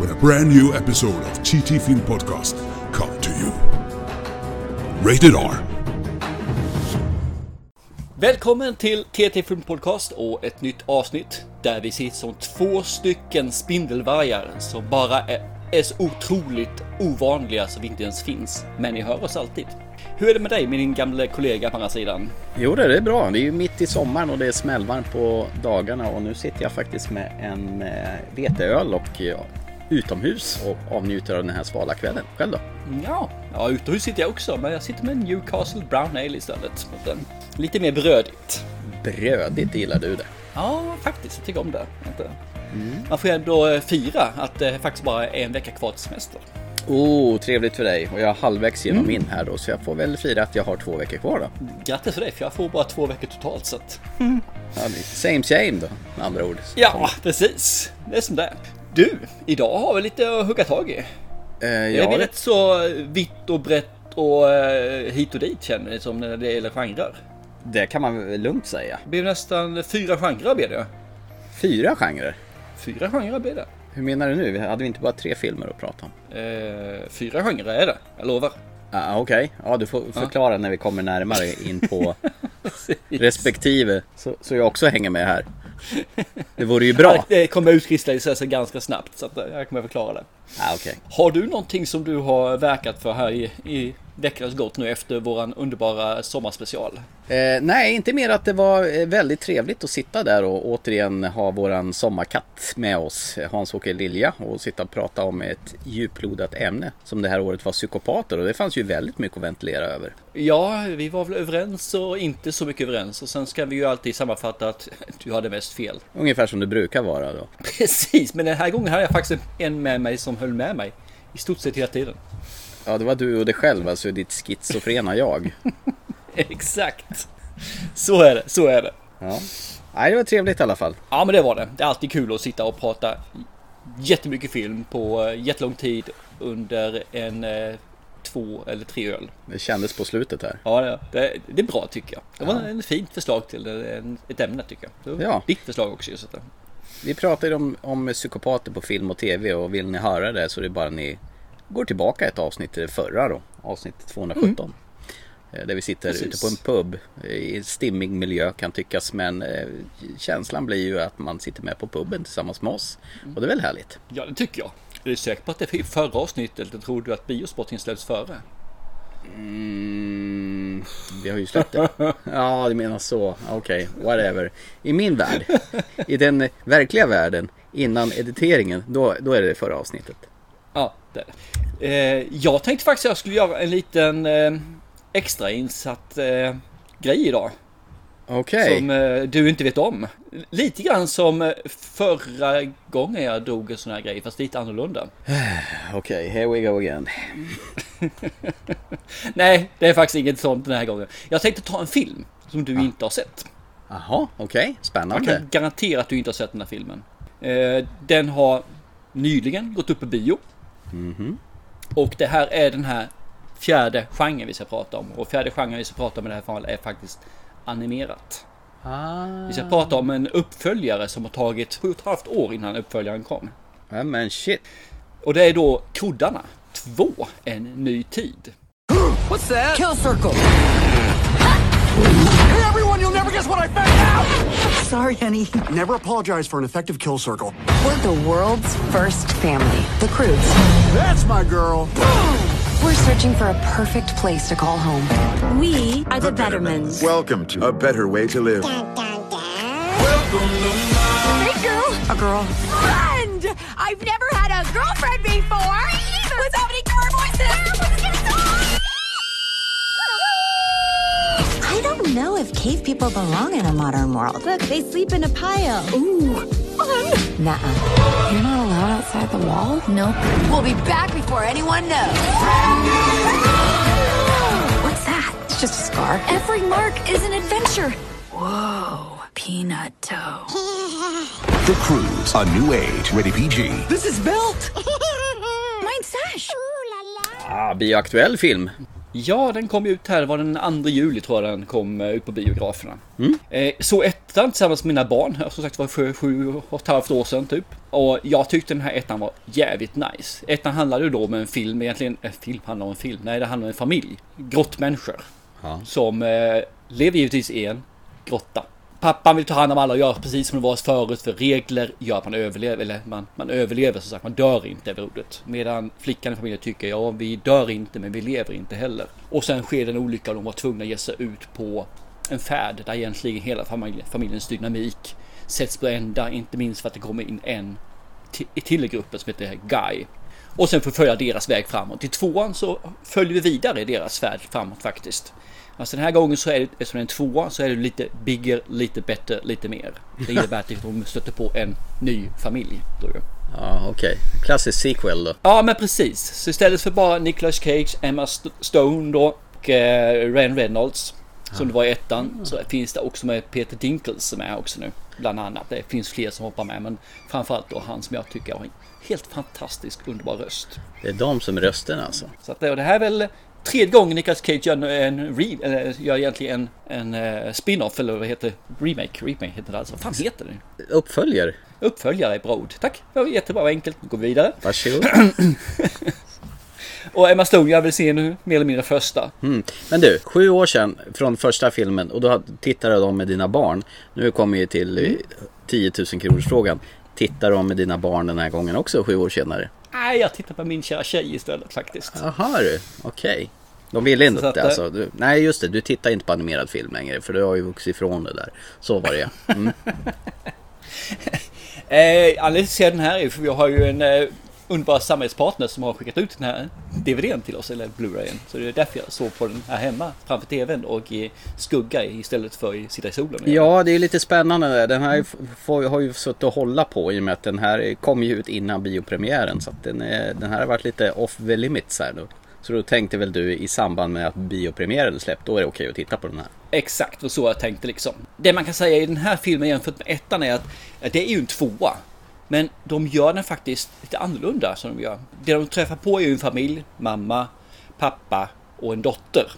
when a brand new episode of TT Film Podcast come to you. Rated R. Välkommen till TT Film Podcast och ett nytt avsnitt där vi sitter som två stycken spindelvargar som bara är, är så otroligt ovanliga så vi inte ens finns. Men ni hör oss alltid. Hur är det med dig, min gamla kollega på andra sidan? Jo det är bra. Det är ju mitt i sommaren och det är smällvarmt på dagarna och nu sitter jag faktiskt med en eh, veteöl och utomhus och avnjuter av den här svala kvällen. Själv då? Ja, ja utomhus sitter jag också, men jag sitter med Newcastle Brown Ale istället. Lite mer brödigt. Brödigt gillar du det. Ja, faktiskt. Jag tycker om det. Inte- Man får ju ändå eh, fira att det faktiskt bara är en vecka kvar till semester. Oh, trevligt för dig. Och jag är halvvägs genom min här då så jag får väl fira att jag har två veckor kvar då. Grattis för dig, för jag får bara två veckor totalt så att... Ja, det är same same då med andra ord. Ja, precis. Det är som det är. Du, idag har vi lite att hugga tag i. Eh, Det är ja, det, rätt så vitt och brett och eh, hit och dit känner ni som när det gäller genrer. det kan man lugnt säga. Det blev nästan fyra genrer blev det. Fyra genrer. Fyra genrer blev det. Hur menar du nu? Hade vi inte bara tre filmer att prata om? Eh, fyra genrer är det, jag lovar. Ah, Okej, ja du får förklara när vi kommer närmare in på respektive så, så jag också hänger med här. Det vore ju bra. Det kommer utkristallisera sig ganska snabbt så att jag kommer förklara det. Ah, okej. Har du någonting som du har verkat för här i, i veckans gått nu efter våran underbara sommarspecial? Eh, nej, inte mer att det var eh, väldigt trevligt att sitta där och återigen ha våran sommarkatt med oss, Hans-Åke Lilja, och sitta och prata om ett djuplodat ämne som det här året var psykopater och det fanns ju väldigt mycket att ventilera över. Ja, vi var väl överens och inte så mycket överens och sen ska vi ju alltid sammanfatta att du hade mest fel. Ungefär som det brukar vara då. Precis, men den här gången hade jag faktiskt en med mig som höll med mig i stort sett hela tiden. Ja, det var du och dig själv, alltså ditt schizofrena jag. Exakt. Så är det, så är det. Ja. Nej, det var trevligt i alla fall. Ja, men det var det. Det är alltid kul att sitta och prata jättemycket film på eh, jättelång tid under en eh, två eller tre öl. Det kändes på slutet här. Ja, det, det, det är bra tycker jag. Det var en fint förslag till en, ett ämne tycker jag. Det var Ja. Ditt förslag också just detta. Vi pratade om, om psykopater på film och tv och vill ni höra det så är det bara ni går tillbaka ett avsnitt till det förra då. Avsnitt 217. Eh, Där vi sitter Precis. ute på en pub i stimmig miljö kan tyckas men eh, känslan blir ju att man sitter med på puben tillsammans med oss. Och det är väl härligt. Ja, det tycker jag. Är du säker på att det är förra avsnittet tror du att biosporten släpps före? Mm, vi har ju släppt det. Ja, du menar så. Okej, whatever. I min värld, i den verkliga världen, innan editeringen, då, då är det förra avsnittet. Ja, det. Eh, jag tänkte faktiskt att jag skulle göra en liten eh, extra insatt eh, grej idag. Okej. Som eh, du inte vet om. Lite grann som eh, förra gången jag drog en sån här grej, fast lite annorlunda. Okej, here we go again. Nej, det är faktiskt inget sånt den här gången. Jag tänkte ta en film som du inte har sett. Jaha, okej. Jag Spännande. kan garantera att du inte har sett den här filmen. Eh, den har nyligen gått upp på bio. Och det här är den här fjärde genren vi ska prata om. Och fjärde genren vi ska prata om i det här fallet är faktiskt animerat. Ah, Vi ska prata om en uppföljare som har tagit sju och ett halvt år innan uppföljaren kom. ja, men shit. Och det är då Koddarna 2, En ny tid. What's that? Kill circle. Hey everyone, you'll never guess what I found out! Sorry, honey. Never apologize for an effective kill circle. We're the world's first family, the Croods. That's my girl. We're searching for a perfect place to call home. We are the, Bettermans. Welcome to a better way to live. Welcome, Hey, girl. A girl. Friend! I've never had a girlfriend before. What's happening to our voices? I don't know if cave people belong in a modern world. Look, they sleep in a pile. Ooh. Fun. Nuh-uh. You're not allowed outside the wall? Nope. We'll be back before anyone knows. What's that? It's just a scar. Every mark is an adventure. Whoa. Peanut toe. The Cruise, a new age, rated PG. This is built. Mine's Sash. Ah, bioaktuell film. Ja, den kom ut här, det var den 2 juli tror jag den kom eh, ut på biograferna. Eh, så ettan tillsammans med mina barn, som sagt var för sju och ett halvt år sedan typ. Och jag tyckte den här ettan var jävligt nice. Ettan handlade ju då om en film, egentligen, en film handlar om en film, nej det handlar om en familj. Grottmänniskor. Ja. Som eh, lever givetvis i en grotta. Pappan vill ta hand om alla och göra precis som det var förut för regler gör att man överlever, eller man, man överlever som sagt, man dör inte över ordet. Medan flickan i familjen tycker ja vi dör inte men vi lever inte heller. Och sen sker det en olycka och de var tvungna att ge sig ut på en färd där egentligen hela familjen, familjens dynamik sätts på ända, inte minst för att det kommer in en till, i gruppen som heter Guy. Och sen får följa deras väg framåt. I tvåan så följer vi vidare deras färd framåt faktiskt. Alltså den här gången så är det, eftersom det är en tvåa så är det lite bigger, lite bättre, lite mer. Det innebär att de stöter på en ny familj. Då ju. Ja, okej. Klassisk sequel då. Ja men precis. Så istället för bara Nicolas Cage, Emma St- Stone då och eh, Ryan Reynolds som det var i ettan så finns det också med Peter Dinkles som är också nu. Bland annat. Det finns fler som hoppar med men framförallt då han som jag tycker har en helt fantastisk underbar röst. Det är de som är rösterna alltså. Så att det, och det här är väl tredje gången Nicolas Cage gör en, en re, eller gör egentligen en, en eh, spin-off eller vad heter remake? Remake heter det alltså. Vad fan heter det? Uppföljer. Uppföljare är bra ord. Tack! Det var jättebra och enkelt. Nu går vi vidare. Varsågod. Och Emma Stone jag vill se nu mer eller mindre första. Mm. Men du, sju år sedan från första filmen och då tittade de med dina barn. Nu kommer vi till eh, 10 000 kronors frågan. Tittar de med dina barn den här gången också sju år senare? Nej, jag tittar på min kära tjej istället faktiskt. Jaha du, okej. De ville inte att, eh, alltså. Du, nej just det, du tittar inte på animerad film längre för du har ju vuxit ifrån det där. Så var det. Mm. Eh, anledningen till den här är för vi har ju en eh, underbar samarbetspartner som har skickat ut den här DVDn till oss, eller Blu-rayen. Så det är därför jag såg på den här hemma framför TVn och i skugga istället för att sitta i solen. Ja, det är lite spännande. där. Den här får, har ju suttit och hålla på i och med att den här kom ju ut innan biopremiären. Så att den, är, den här har varit lite off the limits här då. Så då tänkte väl du i samband med att biopremiären släppt, då är det okej att titta på den här. Exakt, och så jag tänkte liksom. Det man kan säga i den här filmen jämfört med ettan är att att det är ju en tvåa. Men de gör den faktiskt lite annorlunda som de gör. Det de träffar på är ju en familj, mamma, pappa och en dotter.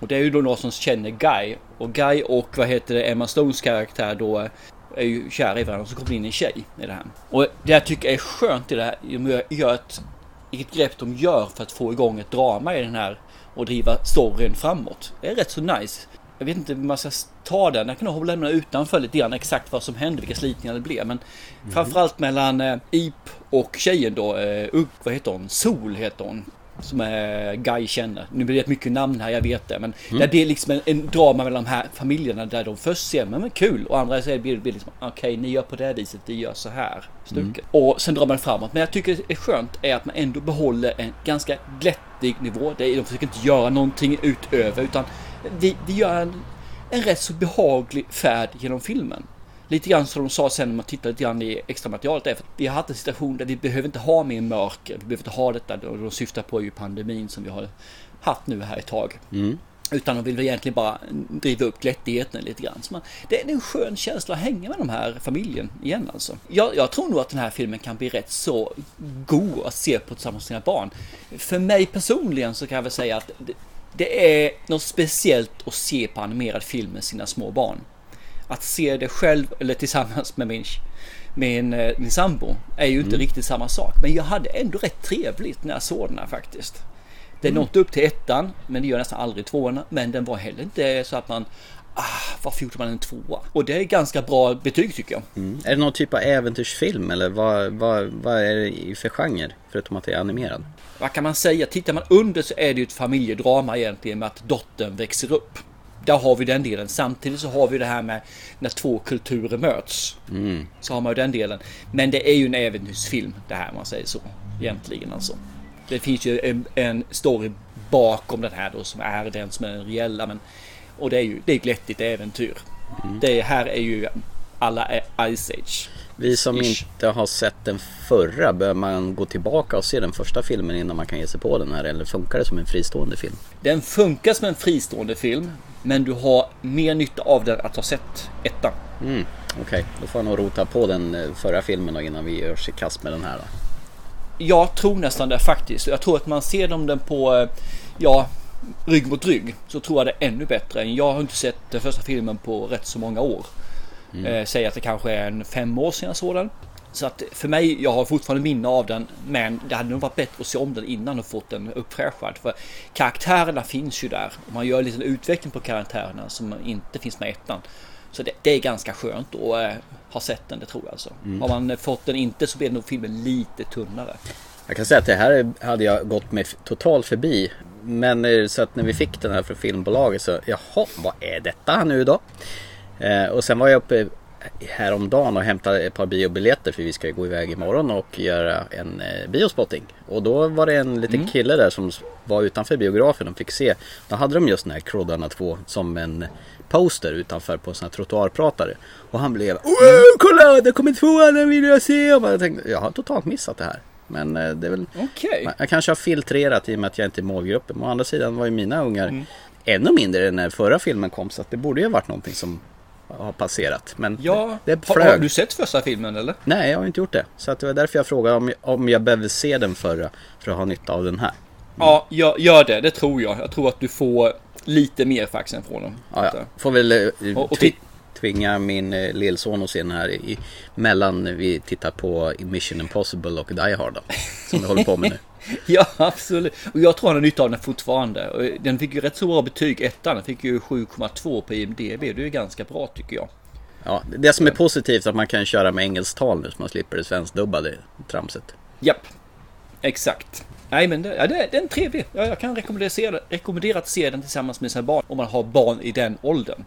Och det är ju då någon som känner Guy. Och Guy och vad heter det, Emma Stones karaktär då eh, är ju kära i varandra och så kommer det in en tjej i det här. Och det jag tycker är skönt i det här, de gör- ett, vilket grepp de gör för att få igång ett drama i den här och driva storyn framåt. Det är rätt så nice. Jag vet inte hur man ska ta den. Jag kan nog lämna utanför lite grann exakt vad som hände, vilka slitningar det blev. Men framförallt mellan eh, Ip och tjejen då, eh, Ugg, vad heter hon? Sol heter hon. Som är Guy känner. Nu blir det mycket namn här, jag vet det. Men där det är liksom en, en drama mellan de här familjerna där de först ser, men, men kul. Och andra säger, blir, blir liksom, okej ni gör på det här viset, vi gör så här. Stuket. Och sen drar man framåt. Men jag tycker det är skönt är att man ändå behåller en ganska glättig nivå. Det är, de försöker inte göra någonting utöver utan vi, vi gör en, en rätt så behaglig färd genom filmen. Lite grann som de sa sen när man tittade lite grann i extra materialet är för att vi har haft en situation där vi behöver inte ha mer mörker. Vi behöver inte ha detta de syftar på ju pandemin som vi har haft nu här ett tag. Utan de vill väl egentligen bara driva upp glättigheten lite grann. Så man, det är en skön känsla att hänga med de här familjen igen alltså. Jag, jag tror nog att den här filmen kan bli rätt så god att se på tillsammans med sina barn. För mig personligen så kan jag väl säga att det, är något speciellt att se på animerad film med sina små barn. Att se det själv eller tillsammans med min, min, eh, min sambo är ju inte riktigt samma sak. Men jag hade ändå rätt trevligt när jag såg den här faktiskt. Det Mm. nådde upp till ettan, men det gör nästan aldrig tvåan. Men den var heller inte så att man, ah, varför gjorde man en tvåa? Och det är ganska bra betyg tycker jag. Mm. Är det någon typ av äventyrsfilm eller vad, vad, vad är det för genre? Förutom att det är animerad. Vad kan man säga? Tittar man under så är det ju ett familjedrama egentligen med att dottern växer upp. Där har vi den delen. Samtidigt så har vi det här med när två kulturer möts. Så har man ju den delen. Men det är ju en äventyrsfilm det här man säger så. Egentligen alltså. Det finns ju en, en story bakom den här då som är den som är den reella. Men, och det är ju det är glättigt äventyr. Det här är ju alla Ice Age. Vi som Ish. inte har sett den förra, bör man gå tillbaka och se den första filmen innan man kan ge sig på den här? Eller funkar det som en fristående film? Den funkar som en fristående film, men du har mer nytta av den att ha sett ettan. Mm, Okej, då får jag nog rota på den eh, förra filmen då, innan vi gör i kast med den här. Då. Jag tror nästan det faktiskt. Jag tror att man ser dem den på, eh, ja, rygg mot rygg. Så tror jag det är ännu bättre. Jag har inte sett den första filmen på rätt så många år. Eh, säg att det kanske är en fem år sedan jag såg den. Så att för mig, jag har fortfarande minne av den. Men det hade nog varit bättre att se om den innan och fått den uppfräschad. För karaktärerna finns ju där. Man gör en liten utveckling på karaktärerna som inte finns med i ettan. Så det, det är ganska skönt att eh, ha sett den, det tror jag alltså. Har man fått den inte så blir nog filmen lite tunnare. Jag kan säga att det här hade jag gått med totalt förbi. Men eh, så att när vi fick den här från filmbolaget så, jaha, vad är detta nu då? Eh, och sen var jag uppe häromdagen och hämtade ett par biobiljetter för vi ska ju gå iväg imorgon och göra en eh, biospotting. Och då var det en liten kille där som var utanför biografen och fick se. Då hade de just den här Kroddarna 2 som en poster utanför på en sån här trottoarpratare. Och han blev Wow, kolla! Det kommer tvåan, den vill jag se! Och jag tänkte, jag har totalt missat det här. Men eh, det är väl Okej. jag kanske har filtrerat i och med att jag inte är målgruppen. Men å andra sidan var ju mina ungar ännu mindre än när förra filmen kom. Så att det borde ju ha varit någonting som har passerat. Men Ja, det, det har, flög. har du sett första filmen eller? Nej, jag har inte gjort det. Så att det var därför jag frågade om, om jag behöver se den förra för att ha nytta av den här. Ja, gör, gör det. Det tror jag. Jag tror att du får lite mer faxen från dem. Ja, ja. Får väl eh, Och- och tvinga min eh, lillson att se den här i, mellan vi tittar på Mission Impossible och Die Hard då, Som vi håller på med nu. Ja, absolut. Och jag tror han har nytta av den fortfarande. Den fick ju rätt så bra betyg, ettan. Den fick ju 7,2 på IMDB. Det är ju ganska bra tycker jag. Ja, det som är positivt är att man kan köra med engelsktal nu så man slipper det svenskdubbade tramset. Japp, exakt. Nej men det, ja, det, det är en trevlig. Ja, jag kan rekommendera, rekommendera att se den tillsammans med sina barn. Om man har barn i den åldern.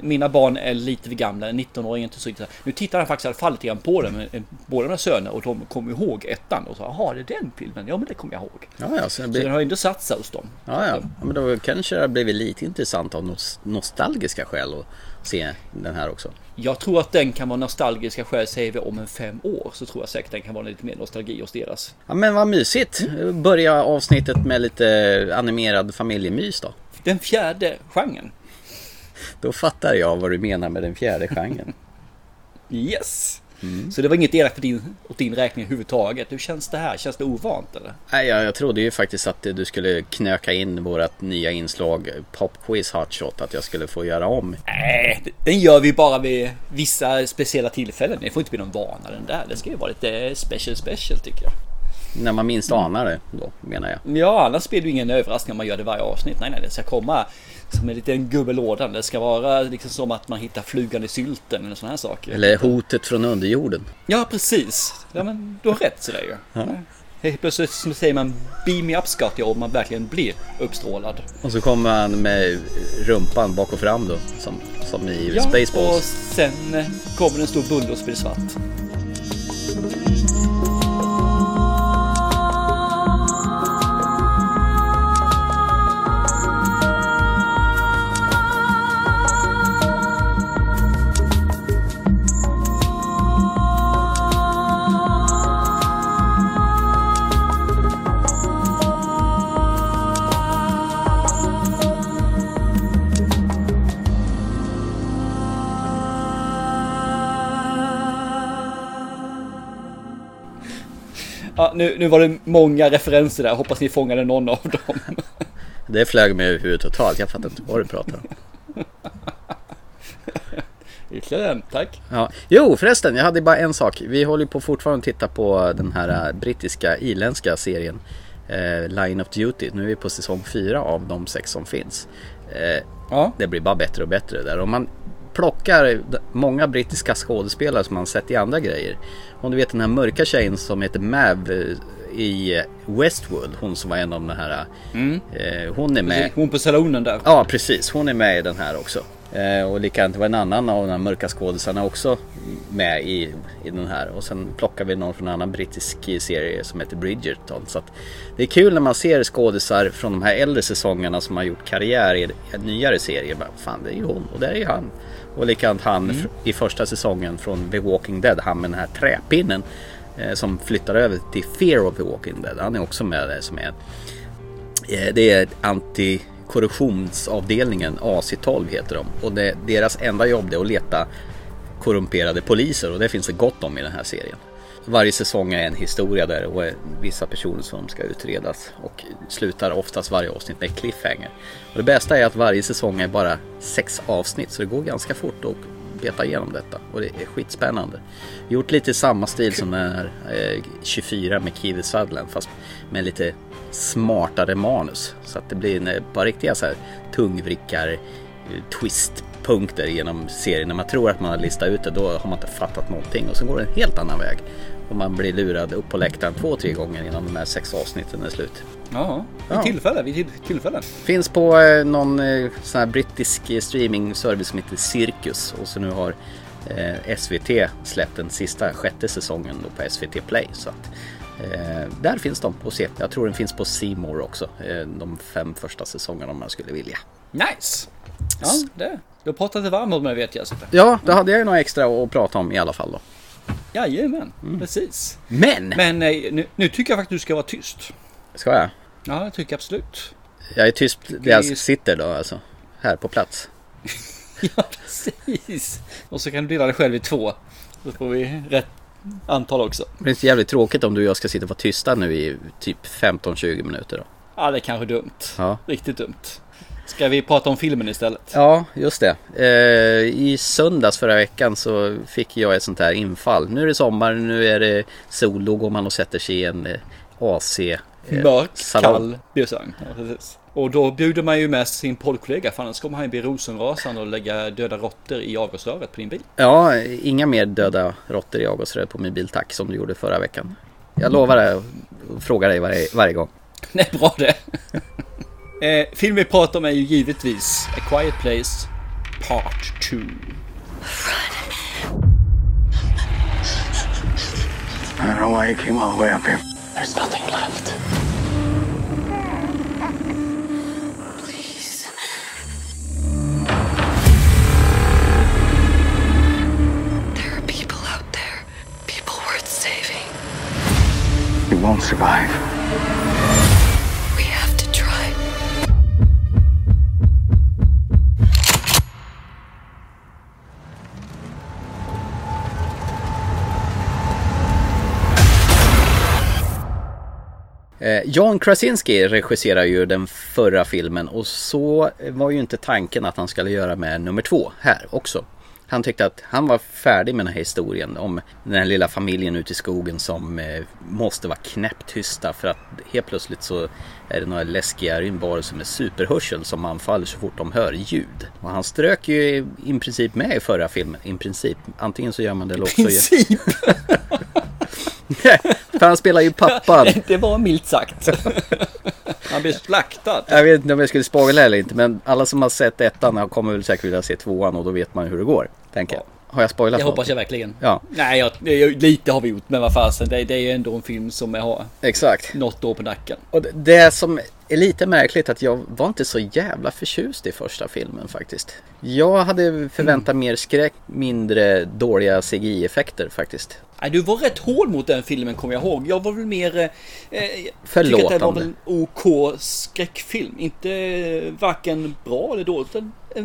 Mina barn är lite för gamla, 19-åringen till så Nu tittar han faktiskt i alla fall lite grann på den, med, båda mina söner, och de kommer ihåg ettan. Och så, jaha, det är den filmen? Ja, men det kommer jag ihåg. Ja, ja, så det Så blir... den har ju ändå satt sig hos dem. Ja, ja. ja, men då kanske det har blivit lite intressant av nos- nostalgiska skäl att se den här också. Jag tror att den kan vara nostalgiska skäl, säger vi om en fem år. Så tror jag säkert den kan vara lite mer nostalgi hos deras. Ja, men vad mysigt. Börja avsnittet med lite animerad familjemys då. Den fjärde genren. Då fattar jag vad du menar med den fjärde genren. Yes! Så det var inget elakt för din, åt din räkning överhuvudtaget. Hur känns det här? Känns det ovant eller? Nej, jag, jag trodde ju faktiskt att du skulle knöka in vårt nya inslag Pop Quiz Hotshot. Att jag skulle få göra om. Nej, den gör vi bara vid vissa speciella tillfällen. Det får inte bli någon vana den där. Det ska ju vara lite special special tycker jag. När man minst anar det då, menar jag. Ja, annars blir det ju ingen överraskning om man gör det varje avsnitt. Nej, nej, det ska komma som en liten gubbe i lådan. Det ska vara liksom som att man hittar flugan i sylten eller sådana här saker. Eller hotet från underjorden. Ja, precis. Ja, men du har rätt sådär ju. Ja. Helt plötsligt så säger man beam me up Scotty om man verkligen blir uppstrålad. Och så kommer han med rumpan bak och fram då. Som, som i Ja, och Spaceballs. sen eh, kommer en stor bulle och så blir det svart. Nu, nu var det många referenser där. Hoppas ni fångade någon av dem. Det flög mig över huvudet totalt. Jag fattar inte vad du pratar om. Ytterligare en, tack. Ja. Jo förresten, jag hade bara en sak. Vi håller på fortfarande titta på den här äh, brittiska, irländska serien eh, Line of Duty. Nu är vi på säsong 4 av de sex som finns. Eh, Ja. det blir bara bättre och bättre där. Om man plockar många brittiska skådespelare som man sett i andra grejer. Om du vet den här mörka tjejen som heter Mav eh, i Westwood. Hon som var en av de här. Eh, hon är med. Hon på salonen där. Ja precis, hon är med i den här också. Eh, och likadant var en annan av de här mörka skådisarna också med i, i den här. Och sen plockar vi någon från en annan brittisk serie som heter Bridgerton. Så det är kul när man ser skådisar från de här äldre säsongerna som har gjort karriär i en nyare serie. Bara, Fan det är ju hon och där är ju han. Och likadant han f- i första säsongen från The Walking Dead, han med den här träpinnen eh, som flyttar över till Fear of the Walking Dead. Han är också med där som är eh, det är antikorruptionsavdelningen AC12 heter de. Och det, deras enda jobb är att leta korrumperade poliser och det finns det gott om i den här serien. Varje säsong är en historia där och vissa personer som ska utredas och slutar oftast varje avsnitt med cliffhanger. Och det bästa är att varje säsong är bara sex avsnitt så det går ganska fort att beta igenom detta och det är skitspännande. Gjort lite i samma stil som den här eh, 24 med Kiwi Sutherland fast med lite smartare manus. Så att det blir en, eh, bara riktiga så här tungvrickar twist twistpunkter genom serien. När man tror att man har listat ut det då har man inte fattat någonting och så går det en helt annan väg. Och man blir lurad upp på läktaren två, tre gånger innan de här sex avsnitten är slut. Ja, vid Ja. tillfälle. Vid till- tillfälle. Finns på eh, någon eh, sån här brittisk eh, streaming-service som heter Cirkus och så nu har SVT släppt den sista sjätte säsongen då på SVT Play. Så att, eh, där finns de att se. Jag tror den finns på More också. Eh, de fem första säsongerna om man skulle vilja. Nice! Ja, det. Du har pratat dig varm om mig vet jag. Så. Ja, då hade jag ju några extra att prata om i alla fall då. Jajamän, precis. Men! Men eh, nu, nu tycker jag faktiskt att du ska vara tyst. Ska jag? Ja, det tycker jag absolut. Jag är tyst där jag sitter då alltså. Här på plats. Ja, precis. Och så kan du dela dig själv i två. Då får vi rätt antal också. Det är jävligt tråkigt om du och jag ska sitta och vara tysta nu i typ 15-20 minuter då. Ja, det är kanske dumt. Ja. Riktigt dumt. Ska vi prata om filmen istället? Ja, just det. Eh, I söndags förra veckan så fick jag ett sånt här infall. Nu är det sommar, nu är det sol, då går man och sätter sig i en eh, AC eh, Mörk, kall. Ja, precis. Och då bjuder man ju med sin poddkollega för annars kommer han bli rosenrasande och lägga döda råttor i avgasröret på din bil. Ja, inga mer döda råttor i avgasröret på min bil tack som du gjorde förra veckan. Jag lovar det och frågar dig varje, varje gång. Är bra det. eh, filmen vi pratar om är ju givetvis A Quiet Place Part 2. I don't know why you came all the way up here. There's nothing left. Please. There are people out there. People worth saving. You won't survive. Eh, John Krasinski regisserar ju den förra filmen och så var ju inte tanken att han skulle göra med nummer två här också. Han tyckte att han var färdig med den här historien om den här lilla familjen ute i skogen som eh, måste vara knäpptysta för att helt plötsligt så är det några läskiga rymdvarelser med superhörsel som anfaller så fort de hör ljud. Och han strök ju i, i princip med i förra filmen. I princip. Antingen så gör man det eller också... Princip! för han spelar ju pappan. det var milt sagt. Han blir slaktad. Jag vet inte om jag skulle spoila eller inte men alla som har sett ettan kommer väl säkert vilja se tvåan och då vet man hur det går. Tänker jag. Har jag spoilat Det hoppas jag något? verkligen. Ja. Nej, jag, jag, lite har vi gjort, men vad fasen. Det, det är ju ändå en film som har Exakt. något år på nacken. Och det- det som är lite märkligt att jag var inte så jävla förtjust i första filmen faktiskt. Jag hade förväntat mer skräck, mindre dåliga CGI-effekter faktiskt. Nej, du var rätt hård mot den filmen kommer jag ihåg. Jag var väl mer... Eh, eh, tycker att det Förlåtande. var en OK skräckfilm. Inte eh, varken bra eller dåligt, utan eh,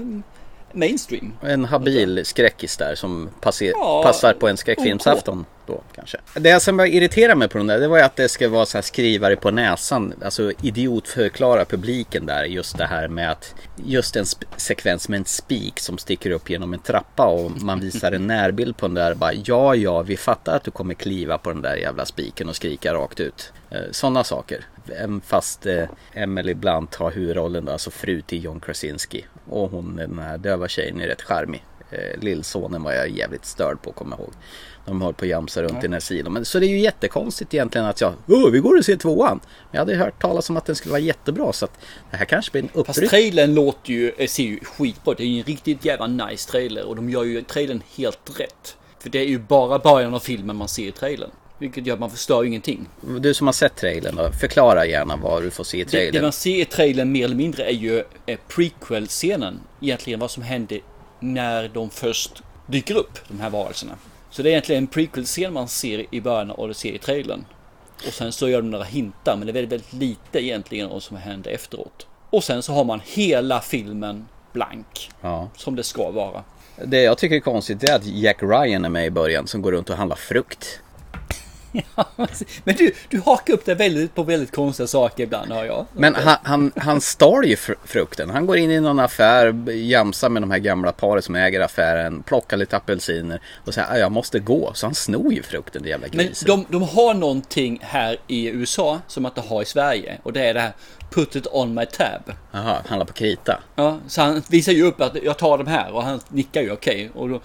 mainstream. En habil skräckis där som passer, Ja, passar på en skräckfilmsafton då kanske. Det som irriterade mig på den där det var ju att det ska vara så här skrivare på näsan. Alltså idiotförklara publiken där just det här med att just en sekvens med en spik som sticker upp genom en trappa och man visar en närbild på den där bara ja ja vi fattar att du kommer kliva på den där jävla spiken och skrika rakt ut. Eh, Sådana saker. Fast eh, Emily Blunt har huvudrollen då, alltså fru till John Krasinski. Och hon den här döva tjejen är rätt charmig. Eh, lillsonen var jag jävligt störd på kommer jag ihåg. De höll på att jamsa runt i den här sidan. Men, så det är ju jättekonstigt egentligen att jag, Åh, vi går och ser tvåan. Jag hade hört talas om att den skulle vara jättebra så att det här kanske blir en Fast uppryck. trailern låter ju, eh, ser ju skitbra ut. Det är ju en riktigt jävla nice trailer och de gör ju trailern helt rätt. För det är ju bara början av filmen man ser i trailern. Vilket gör att man förstör ingenting. Du som har sett trailern då, förklara gärna vad du får se i Det, det trailern. man ser i trailern mer eller mindre är ju eh, prequel-scenen. Egentligen vad som hände när de först dyker upp, de här varelserna. Så det är egentligen en prequel-scen man ser i början och det ser i trailern. Och sen så gör de några hintar, men det är väldigt, väldigt lite egentligen om som händer efteråt. Och sen så har man hela filmen blank. Ja. Som det ska vara. Det jag tycker är konstigt är att Jack Ryan är med i början som går runt och handlar frukt. Men du, du hakar upp dig väldigt på väldigt konstiga saker ibland har jag. Men han, han, han stal ju fr- frukten. Han går in i någon affär, jamsar med de här gamla paret som äger affären, plockar lite apelsiner och säger att jag måste gå. Så han snor ju frukten, det jävla Men grisen. de, de har någonting här i USA som man inte har i Sverige. Och det är det här Put it on my tab. Jaha, handlar på krita. Ja, så han visar ju upp att jag tar de här och han nickar ju okej. Och då,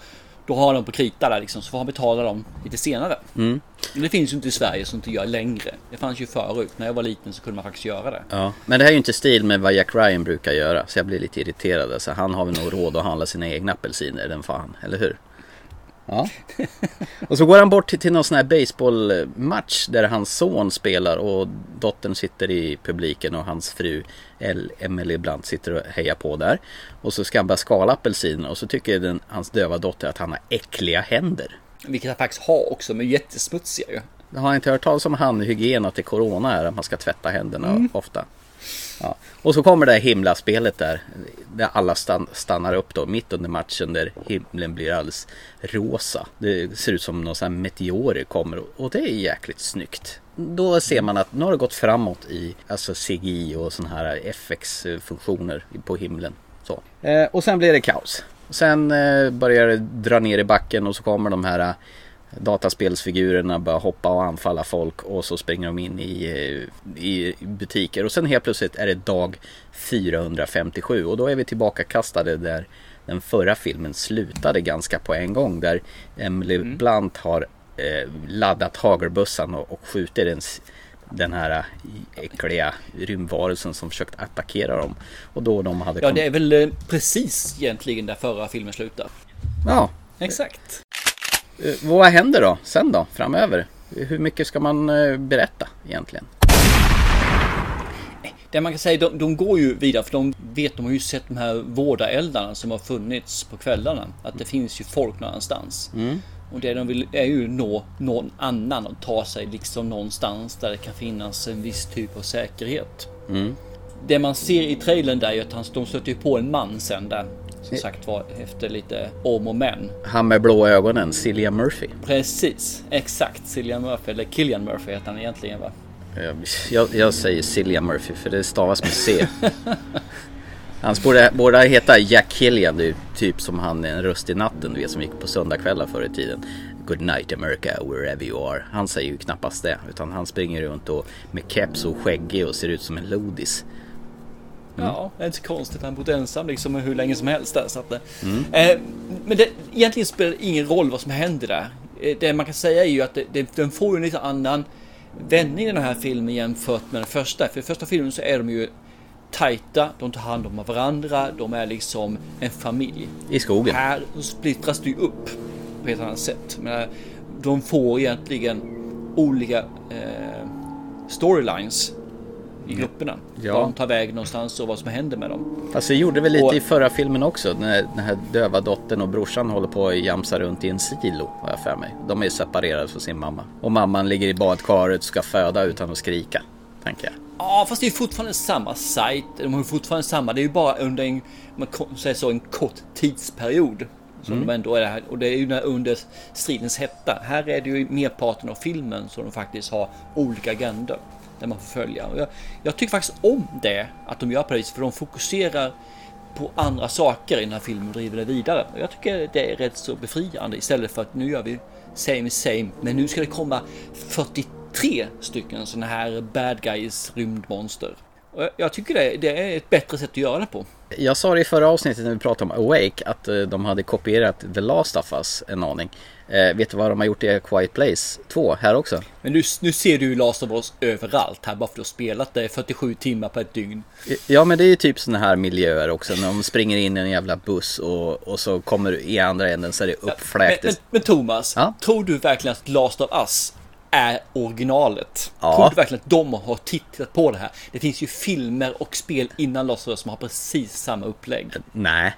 då har de på krita där liksom, så får han betala dem lite senare. Mm. Men det finns ju inte i Sverige som inte gör längre. Det fanns ju förut. När jag var liten så kunde man faktiskt göra det. Ja, men det här är ju inte stil med vad Jack Ryan brukar göra. Så jag blir lite irriterad. Så han har väl nog råd att handla sina egna apelsiner, den fan. Eller hur? Ja. Och så går han bort till, till någon sån här baseballmatch där hans son spelar och dottern sitter i publiken och hans fru Emily Blunt sitter och hejar på där. Och så ska han börja skala apelsiner och så tycker den, hans döva dotter att han har äckliga händer. Vilket han faktiskt har också, men jättesmutsiga ju. Har han inte hört talas om handhygien att det är corona är att man ska tvätta händerna Mm. ofta? Ja. Och så kommer det här himlaspelet där. Där alla stann, stannar upp då mitt under matchen där himlen blir alldeles rosa. Det ser ut som någon sån här meteorer kommer och- det är jäkligt snyggt. Då ser man att nu har det gått framåt i alltså CGI och såna här FX-funktioner på himlen. Så. Eh, och sen blir det kaos. Sen eh, börjar det dra ner i backen och så kommer de här dataspelsfigurerna börjar hoppa och anfalla folk och så springer de in i, eh, i butiker och sen helt plötsligt är det dag 457 och då är vi tillbaka kastade där den förra filmen slutade ganska på en gång där Emily Blunt har eh, laddat hagelbössan och, och skjuter den, den här eh, äckliga rymdvarelsen som försökt attackera dem. Och då de hade Ja, det är väl eh, precis egentligen där förra filmen slutar. ja, Exakt. Eh, Vad händer då sen då framöver? Hur mycket ska man eh, berätta egentligen? Det man kan säga, de, de går ju vidare för de vet, de har ju sett de här vårdareldarna som har funnits på kvällarna. Att det finns ju folk någonstans. Och det de vill är ju nå någon annan och ta sig liksom någonstans där det kan finnas en viss typ av säkerhet. Det man ser i trailern där är att han, de stöter på en man sen där. Som sagt var efter lite om och men. Han med blå ögonen, Cillian Murphy. Precis, exakt. Cillian Murphy, eller Killian Murphy heter han egentligen va? Eh, Jag, jag säger Cillian Murphy för det stavas med C. Hans borde, borde heta Jack Killian, det är typ som han en röst i natten, du vet som gick på söndagskvällar förr i tiden. Good night America, wherever you are. Han säger ju knappast det, utan han springer runt och med keps och skäggig och ser ut som en lodis. Ja, det är inte så konstigt. Han har bott ensam liksom hur länge som helst där. Så att, eh, eh, men det, egentligen spelar det ingen roll vad som händer där. Eh, Det man kan säga är ju att det, det, den får en lite annan vändning den här filmen jämfört med den första. För i första filmen så är de ju tajta, de tar hand om varandra, de är liksom en familj. I skogen. Här splittras det ju upp på ett annat sätt. Men de får egentligen olika eh, storylines i grupperna. Ja. Var de tar vägen någonstans och vad som händer med dem. Fast det gjorde väl lite Och- i förra filmen också. När den här döva dottern och brorsan håller på att jamsa runt i en silo. Har jag för mig. De är separerade från sin mamma. Och mamman ligger i badkaret och ska föda utan att skrika. Tänker jag. Ja, fast det är fortfarande samma sajt. De har fortfarande samma. Det är ju bara under en, man säga så, en kort tidsperiod. Som Mm. de ändå är här. Och det är ju under stridens hetta. Här är det ju merparten av filmen som de faktiskt har olika agendor. Där man får följa. Jag, jag tycker faktiskt om det. Att de gör på det viset. För de fokuserar på andra saker i den här filmen och driver det vidare. Och jag tycker det är rätt så befriande. Istället för att nu gör vi same same. Men nu ska det komma 43 stycken sådana här bad guys rymdmonster. Och jag- jag tycker det, det är ett bättre sätt att göra det på. Jag sa det i förra avsnittet när vi pratade om Awake att eh, de hade kopierat The Last of Us en aning. Eh, vet du vad de har gjort i A Quiet Place 2 här också? Men nu, nu ser du ju Last of Us överallt här bara för att du har spelat det 47 timmar på ett dygn. Ja men det är ju typ sådana här miljöer också. När de springer in i en jävla buss och, och så kommer i andra änden så är det Men, uppfläkt. men, men Thomas, Ja? tror du verkligen att Last of Us är originalet? Ja. Tror du verkligen att de har tittat på det här? Det finns ju filmer och spel innan Last of Us som har precis samma upplägg. Nej.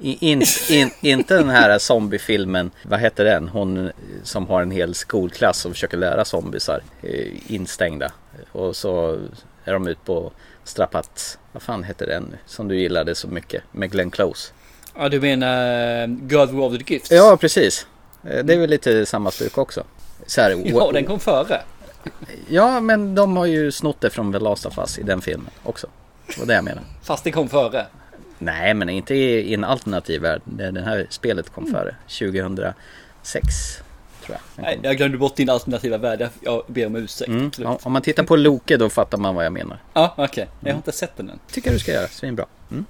In, in, inte den här zombiefilmen, vad heter den? Hon som har en hel skolklass och försöker lära zombisar eh, instängda. Och så är de ute på strappat, vad fan heter den som du gillade så mycket med Glenn Close? Ja, du menar uh, God of the Gifts? Ja, precis. Eh, Det är väl lite samma stuk också. Så här, Ja, den kom före. ja, men de har ju snott det från The Last of Us i den filmen också. Det var det jag menar. Fast det kom före. Nej, men inte i, i en alternativ värld. Det, det här spelet kom före. 2006 tror jag. Nej, jag glömde bort din alternativa värld. Jag- ber om ursäkt. Mm. Ja, Om man tittar på Loke då fattar man vad jag menar. Ja, okej. Jag har inte sett den än. Tycker du ska göra. Svinbra. Mm.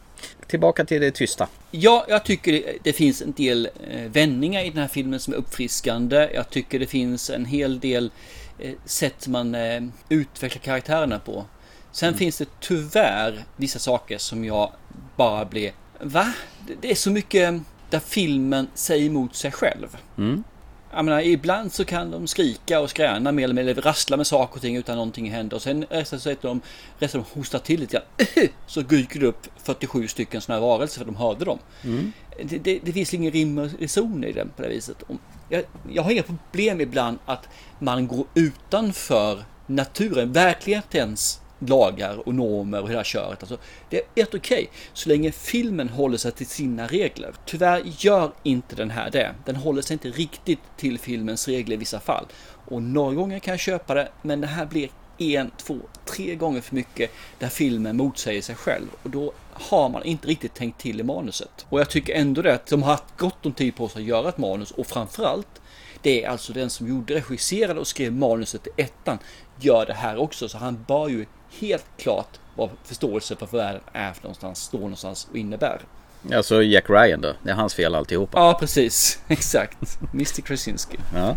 Tillbaka till det tysta. Ja, jag tycker det, det finns en del eh, vändningar i den här filmen som är uppfriskande. Jag tycker det finns en hel del eh, sätt man eh, utvecklar karaktärerna på. Sen finns det tyvärr vissa saker som jag bara blir... Va? Det, är så mycket där filmen säger emot sig själv. Mm. Jag menar, ibland så kan de skrika och skräna mer eller mindre, rassla med saker och ting utan någonting händer. Och sen resten så de, resten de hostar till lite grann. Så dyker det upp 47 stycken sådana här varelser för de hörde dem. Mm. Det, det, det finns ingen rim och reson i den på det viset. Jag, jag har inga problem ibland att man går utanför naturen, verklighetens lagar och normer och hela köret. Alltså, det är helt okej så länge filmen håller sig till sina regler. Tyvärr gör inte den här det. Den håller sig inte riktigt till filmens regler i vissa fall. Och några gånger kan jag köpa det, men det här blir en, två, tre gånger för mycket där filmen motsäger sig själv. Och då har man inte riktigt tänkt till i manuset. Och jag tycker ändå det att de har haft gott om tid på sig att göra ett manus och framförallt det är alltså den som gjorde, regisserade och skrev manuset till ettan gör det här också. Så han bör ju helt klart vad förståelse för vad världen är för någonstans, står någonstans och innebär. Alltså Jack Ryan då. Det är hans fel alltihopa. Ja, precis. Exakt. Mr Krasinski. Ja.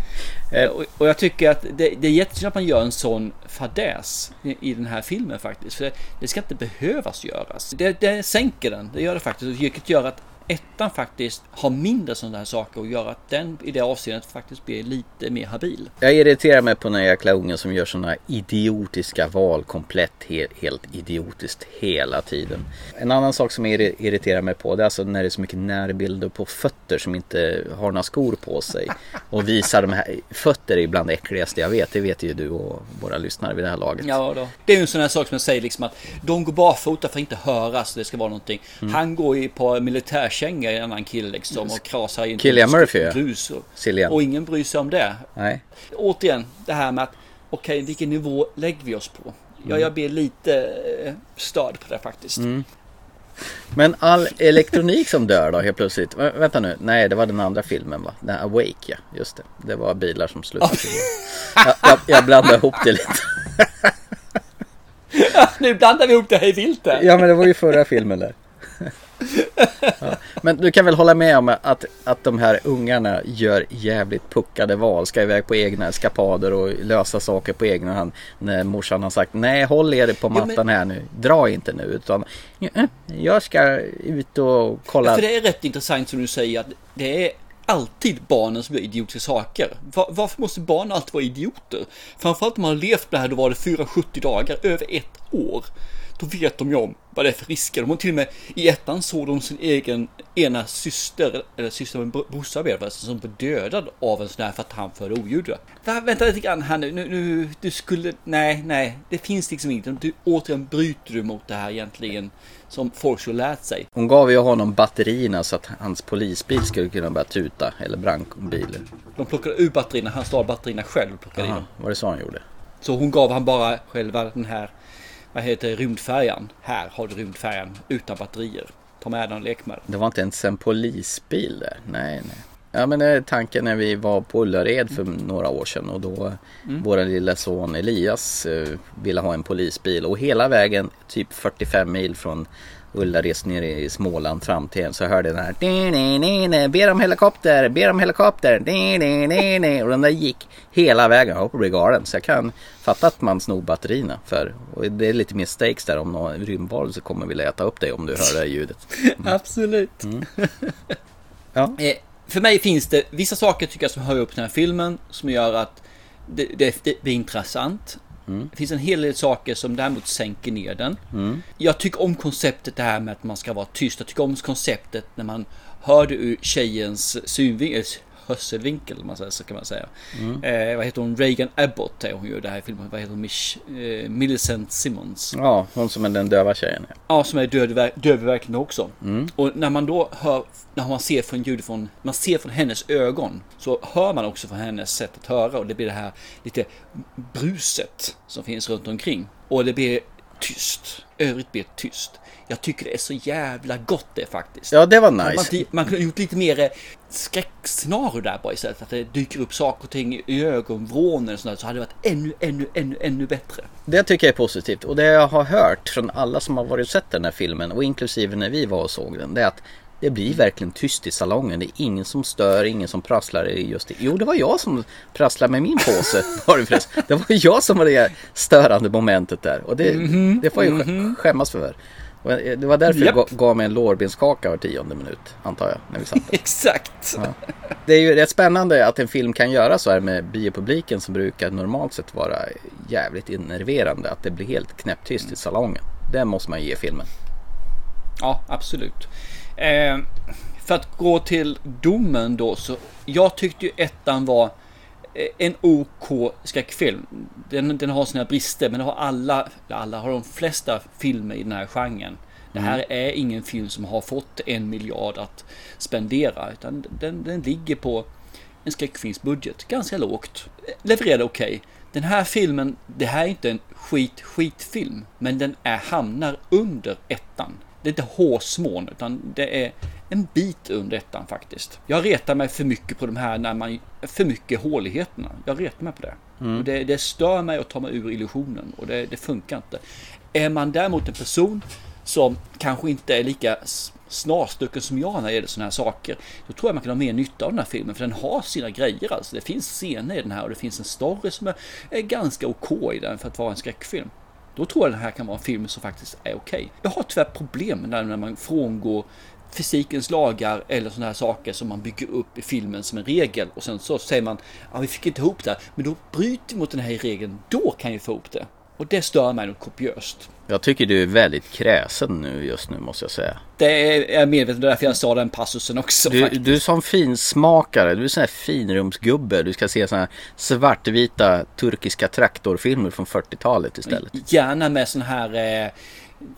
Eh, Och, och jag tycker att det, det är jättesynd att man gör en sån fadäs i, i den här filmen faktiskt. För det, det ska inte behövas göras. Det, det sänker den, det gör det faktiskt. Vilket gör att ettan faktiskt har mindre sådana här saker och gör att den i det avseendet faktiskt blir lite mer habil. Jag irriterar mig på den jäkla ungen som gör sådana idiotiska val komplett he helt idiotiskt hela tiden. En annan sak som jag irri- irriterar mig på det är alltså när det är så mycket närbilder på fötter som inte har några skor på sig. Och visar de här, fötter är bland det äckligaste jag vet, det vet ju du och våra lyssnare vid det här laget. Ja då. Det är ju en sån här sak som jag säger liksom att de går barfota för att inte höras. Det ska vara någonting. Mm. Han går ju på militärkänga i en annan kille liksom och krasar in Cillian Murphy, ja. grus. Och, Cillian. och ingen bryr sig om det. Nej. Återigen det här med att okej vilken nivå lägger vi oss på? Ja, Mm. jag blir lite eh, störd på det faktiskt. Mm. Men all elektronik som dör då helt plötsligt. Vä- vänta nu, nej det var den andra filmen va? Den Awake ja, just det. Det var bilar som slutade. jag, jag, jag blandade ihop det lite. nu blandar vi ihop det här i vilt här. Ja men det var ju förra filmen där. Ja. Men du kan väl hålla med om att, att de här ungarna gör jävligt puckade val. Ska iväg på egna eskapader och lösa saker på egna hand. När morsan har sagt nej håll er på men- mattan här nu. Dra inte nu. Utan "Ja, jag ska ut och kolla. Ja, för det är rätt intressant som du säger att det är alltid barnen som gör idiotiska saker. Va- varför måste barn alltid vara idioter? Framförallt om man har levt med det här, då var det 470 dagar, över ett år. Då vet de ju om vad det är för risker. De har till och med i ettan såg de sin egen ena syster, eller syster med brorsa som blev dödad av en sån här för att han förde oljud. Vänta lite grann här nu, nu, nu, du skulle, nej, nej, det finns liksom inget. Du, återigen bryter du mot det här egentligen som folk skulle lärt sig. Hon gav ju honom batterierna så att hans polisbil skulle kunna börja tuta. Eller brandbilen. De plockade ur batterierna, han stal batterierna själv och plockade Aha, dem. var det så han gjorde? Så hon gav han bara själva den här, vad heter rymdfärjan. Här har du rymdfärjan utan batterier. Ta med den och lek med den. Det var inte ens en polisbil där. Nej, nej. Ja men det är tanken när vi var på Ullared för några år sedan och då Mm. vår lilla son Elias eh, ville ha en polisbil och hela vägen typ 45 mil från Ullared ner i Småland fram till en så hörde jag den här "Di, di, di, di, Ber om helikopter, ber om helikopter di, di, di, di." och den där gick hela vägen upp på galen så jag kan fatta att man snor batterierna för och det är lite mer stakes där om någon rymdvarelse kommer vilja äta upp dig om du hör det här ljudet. Absolut. Ja. Eh, för mig finns det vissa saker tycker jag som hör upp den här filmen som gör att det, det, det blir intressant. Det finns en hel del saker som däremot sänker ner den. Jag tycker om konceptet det här med att man ska vara tyst. Jag tycker om konceptet när man hör det ur tjejens synvinkel, hörselvinkel, man säger så kan man säga. Eh, vad heter hon? Reagan Abbott är hon ju i det här filmen. Vad heter hon? Mich, eh, Millicent Simmons. Ja, hon som är den döva tjejen. ja. Ja, som är döv i verkligheten också. Och när man då hör, när man ser från ljud från, man ser från hennes ögon, så hör man också från hennes sätt att höra och det blir det här lite bruset som finns runt omkring. Och det blir tyst. Övrigt blir tyst. Jag tycker det är så jävla gott det faktiskt. Ja, det var Man, nice. man kunde ha gjort lite mer eh, skräckscenario där bara istället. Att det dyker upp saker och ting i ögonvrån eller sånt där, så hade det varit ännu, ännu, ännu, ännu bättre. Det tycker jag är positivt. Och det jag har hört från alla som har varit och sett den här filmen och inklusive när vi var och såg den. Det är att det blir verkligen tyst i salongen. Det är ingen som stör, ingen som prasslar just det. Jo, det var jag som prasslade med min påse. Var det, förresten. det var jag som var det störande momentet där. Och det, det får jag sk- skämmas för. Och det var därför jag Japp. ga- gav mig en lårbenskaka var tionde minut, antar jag, när vi satt. Exakt! Det är ju rätt spännande att en film kan göra så här med biopubliken som brukar normalt sett vara jävligt innerverande. Att det blir helt knäpptyst i salongen. Det måste man ge filmen. Ja, absolut. Eh, för att gå till domen då så. Jag tyckte ju ettan var eh, en OK skräckfilm. Den, den har sina brister men det har alla, alla har de flesta filmer i den här genren. Det här är ingen film som har fått en miljard att spendera utan den, den ligger på en skräckfilmsbudget. Ganska lågt. Levererade okej. Den här filmen, det här är inte en skit skitfilm men den är, hamnar under ettan. Det är inte hårsmån utan det är en bit under ettan faktiskt. Jag retar mig för mycket på de här när man, för mycket håligheterna. Jag retar mig på det. Och det, det stör mig att ta mig ur illusionen och det, det funkar inte. Är man däremot en person som kanske inte är lika snarstucken som jag när det gäller sådana här saker. Då tror jag man kan ha mer nytta av den här filmen för den har sina grejer alltså. Det finns scener i den här och det finns en story som är, är ganska OK i den för att vara en skräckfilm. Då tror jag den här kan vara en film som faktiskt är okej. Jag har tyvärr problem när, man frångår fysikens lagar eller sådana här saker som man bygger upp i filmen som en regel och sen så säger man att vi fick inte ihop det men då bryter vi mot den här regeln. Då kan vi få ihop det. Och det stör mig något kopiöst. Jag tycker du är väldigt kräsen nu just nu måste jag säga. Det är jag medveten, är därför jag sa den passusen också. Du, faktiskt. du som finsmakare, du är sån här finrumsgubbe. Du ska se såna här svartvita turkiska traktorfilmer från 40-talet istället. Gärna med sån här, eh,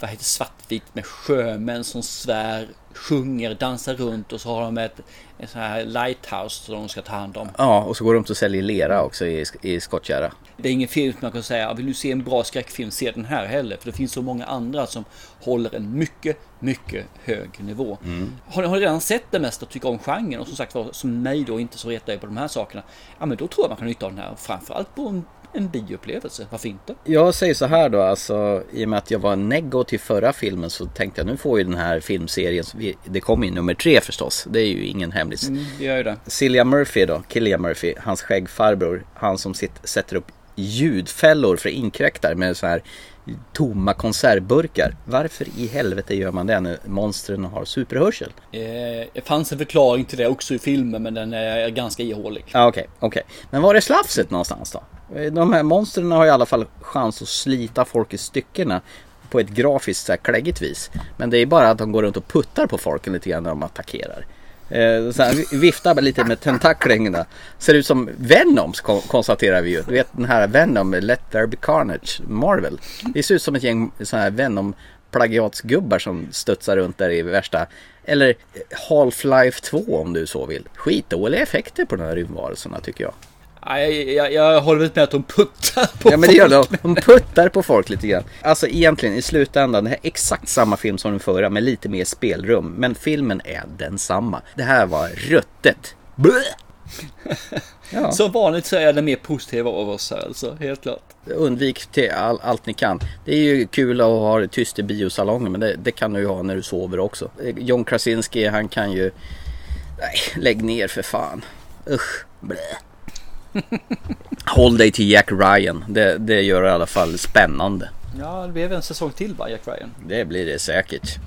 vad heter svartvit med sjömän som svär, sjunger, dansar runt och så har de ett, ett sån här lighthouse som de ska ta hand om. Ja, och så går de runt och säljer lera också i, i skottkärra. Det är ingen film som man kan säga, vill du se en bra skräckfilm, se den här heller. För det finns så många andra som håller en mycket, mycket hög nivå. Har, ni- har ni redan sett det mesta och tycker om genren och som sagt var, som mig då inte så retar på de här sakerna. Ja men då tror jag man kan nytta av den här, framförallt på en, en bioupplevelse. Varför inte? Jag säger så här då, alltså i och med att jag var neggo till förra filmen så tänkte jag nu får ju den här filmserien, det kommer ju nummer tre förstås, det är ju ingen hemlis. Det gör ju det. Cillian Murphy då, Killian Murphy, hans skäggfarbror, han som sitt, sätter upp ljudfällor för inkräktare med så här tomma konservburkar. Varför i helvete gör man det när monstren har superhörsel? Eh, det fanns en förklaring till det också i filmen men den är ganska ihålig. Ja, okej, okej. Men var är slafset någonstans då? De här monstren har i alla fall chans att slita folk i styckena på ett grafiskt så här kläggigt vis. Men det är bara att de går runt och puttar på folk lite grann när de attackerar. Eh, så här, viftar lite med tentaklerna. Ser ut som Venoms konstaterar vi ju. Du vet den här Venom, Let There Be Carnage, Marvel. Det ser ut som ett gäng så här Venom plagiatsgubbar som studsar runt där i värsta eller Half-Life 2 om du så vill. Skitdåliga effekter på de här rymdvarelserna tycker jag. Jag, jag, jag håller väl med att de puttar på Ja men det gör de. folk. De puttar på folk lite grann. Alltså egentligen i slutändan, det här är exakt samma film som den förra med lite mer spelrum. Men filmen är densamma. Det här var ruttet. Blä! Ja, Som vanligt så är det mer positiva av oss här alltså, helt klart. undvik till all, allt ni kan. Det är ju kul att ha det tyst i biosalongen men det, det kan du ju ha när du sover också. John Krasinski han kan ju... Nej, lägg ner för fan. Usch. Blä. Håll dig till Jack Ryan. Det, det gör det i alla fall spännande. Ja, det blev en säsong till va, Jack Ryan? Det blir det säkert.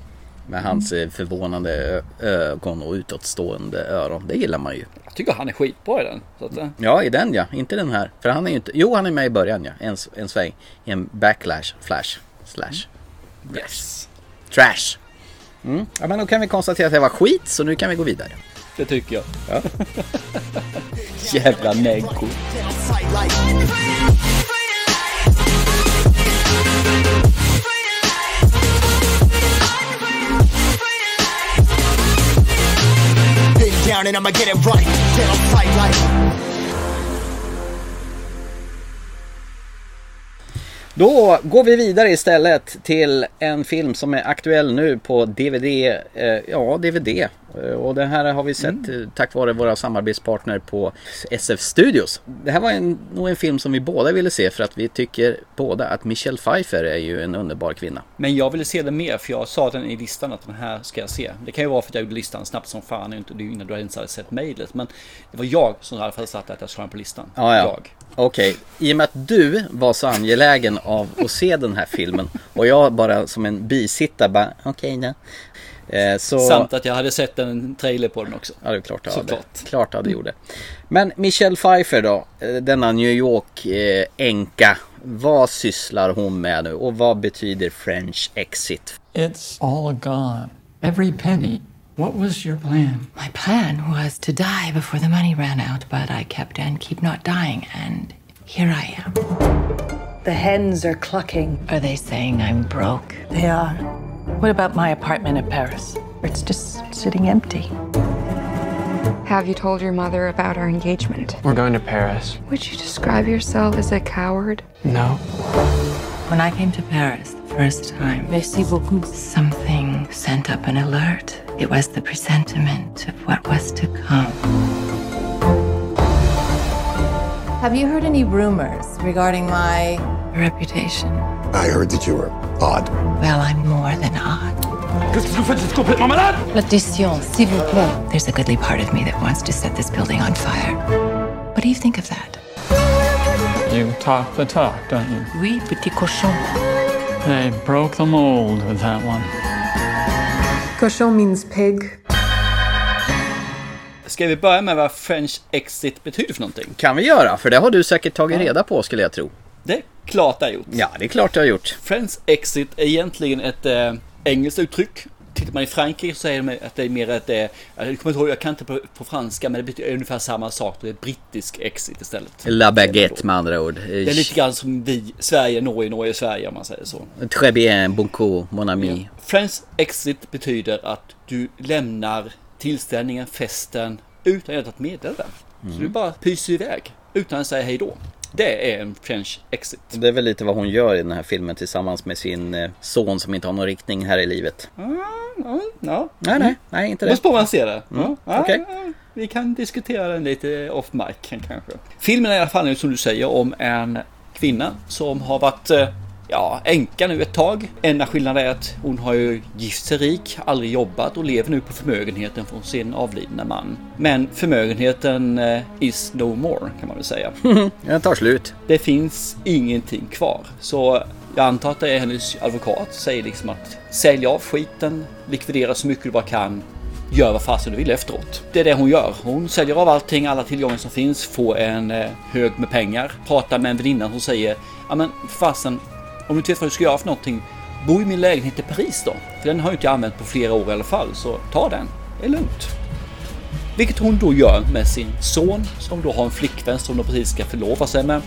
Med hans eh, förvånande ögon och utåtstående öron. Det gillar man ju. Jag tycker han är skitbra i den. Så att, eh, Ja, i den ja. Inte den här. För han är ju inte... Jo, han är med i början ja. En, en sväng. I en backlash. Flash. Slash. yes. Trash. Mm. Ja, men då kan vi konstatera att det var skit. Så nu kan vi gå vidare. Det tycker jag. Ja. Jävla neggo. Down and I'ma get it right. Get on fight like. Då går vi vidare istället till en film som är aktuell nu på DVD. Eh, ja, DVD. Eh, Och den här har vi sett eh, tack vare våra samarbetspartner på SF Studios. Det här var en, nog en film som vi båda ville se för att vi tycker båda att Michelle Pfeiffer är ju en underbar kvinna. Men jag ville se den mer för jag sa den i listan att den här ska jag se. Det kan ju vara för att jag gjorde listan snabbt som fan. Det inte- det innan du ens hade sett mejlet. Men det var jag som hade försatt att jag skulle ha den på listan. Ja, ja. Jag. Okej, i och med att du var så angelägen av att se den här filmen och jag bara som en bisittare bara okej då. Eh, så... Samt att jag hade sett en trailer på den också. Ja, det är klart jag hade. Såklart. Klart jag hade gjort det. Men Michelle Pfeiffer då, eh, denna New York-änka. vad sysslar hon med nu och vad betyder French exit? It's all gone. Every penny. What was your plan? My plan was to die before the money ran out, but I kept and keep not dying, and here I am. The hens are clucking. Are they saying I'm broke? They are. What about my apartment in Paris? It's just sitting empty. Have you told your mother about our engagement? We're going to Paris. Would you describe yourself as a coward? No. When I came to Paris the first time, Merci beaucoup. something sent up an alert. It was the presentiment of what was to come. Have you heard any rumors regarding my reputation? I heard that you were odd. Well, I'm more than odd. L'addition, s'il vous plaît. There's a goodly part of me that wants to set this building on fire. What do you think of that? You talk the talk, don't you? Oui, petit cochon. They broke the mold with that one. Cochon means pig. Ska vi börja med vad French exit betyder för någonting? Kan vi göra, för det har du säkert tagit reda på skulle jag tro. Det är klart har gjort. Ja, det är klart jag har gjort. French exit är egentligen ett äh, engelskt uttryck. Tittar man i Frankrike så säger de att det är mer ett, äh, jag kommer inte ihåg, jag kan inte på, på franska, men det betyder ungefär samma sak. Det är brittisk exit istället. La baguette med andra ord. Det är lite grann som vi, Sverige, Norge, Norge, Sverige om man säger så. Très bien, bon coup, mon ami. French exit betyder att du lämnar tillställningen, festen, utan att meddela det. Så du bara pyser iväg utan att säga hej då. Det är en French exit. Det är väl lite vad hon gör i den här filmen tillsammans med sin eh, son som inte har någon riktning här i livet. Ja, ja. Nej, nej, nej, inte det. Måste på man se det. Mm, Ja, ja, vi kan diskutera den lite off mic kanske. Filmen är i alla fall nu som du säger om en kvinna som har varit eh, ja, änka nu ett tag. Enda skillnaden är att hon har ju gift sig rik, aldrig jobbat och lever nu på förmögenheten från sin avlidna man. Men förmögenheten eh, is no more kan man väl säga. Den tar slut. Det finns ingenting kvar. Så jag antar att det är hennes advokat säger liksom att sälj av skiten, likvidera så mycket du bara kan, gör vad fasen du vill efteråt. Det är det hon gör. Hon säljer av allting, alla tillgångar som finns, får en eh, hög med pengar, pratar med en väninna som säger ja men fasen, om du inte vet vad du ska göra för någonting, bo i min lägenhet i Paris då. För den har jag inte använt på flera år i alla fall, så ta den. Det är lugnt. Vilket hon då gör med sin son som då har en flickvän som de precis ska förlova sig med.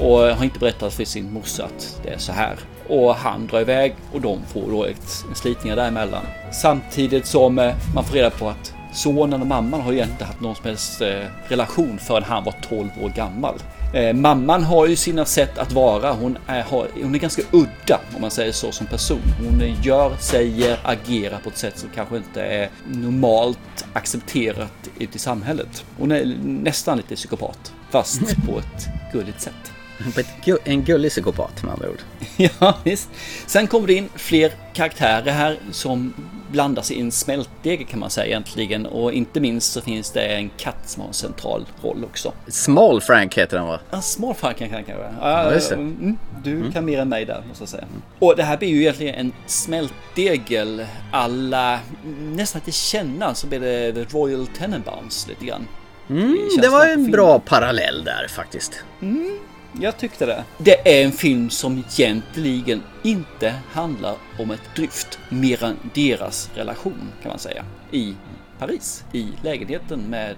Och har inte berättat för sin morsa att det är så här. Och han drar iväg och de får då ett, en slitningar däremellan. Samtidigt som eh, man får reda på att sonen och mamman har ju inte haft någon som helst eh, relation förrän han var 12 år gammal. Eh, mamman har ju sina sätt att vara. Hon är, hon är ganska udda om man säger så som person. Hon gör, säger, agerar på ett sätt som kanske inte är normalt accepterat ute i samhället. Hon är nästan lite psykopat. Fast på ett gulligt sätt. En gullig psykopat med andra ord. ja, visst. Sen kommer det in fler karaktärer här som blandas i en smältdeg kan man säga egentligen. Och inte minst så finns det en katt som har en central roll också. Small Frank heter han va? Ja, Small Frank kanske. Ja, just det. Mm, du mm. kan mer än mig där måste jag säga. Mm. Och det här blir ju egentligen en smältdegel alla nästan inte känna så blir det The Royal Tenenbaums lite grann. Mm, det var en bra parallell där faktiskt. Mm, jag tyckte det. Det är en film som egentligen inte handlar om ett dryft mer än deras relation kan man säga. I Paris, i lägenheten med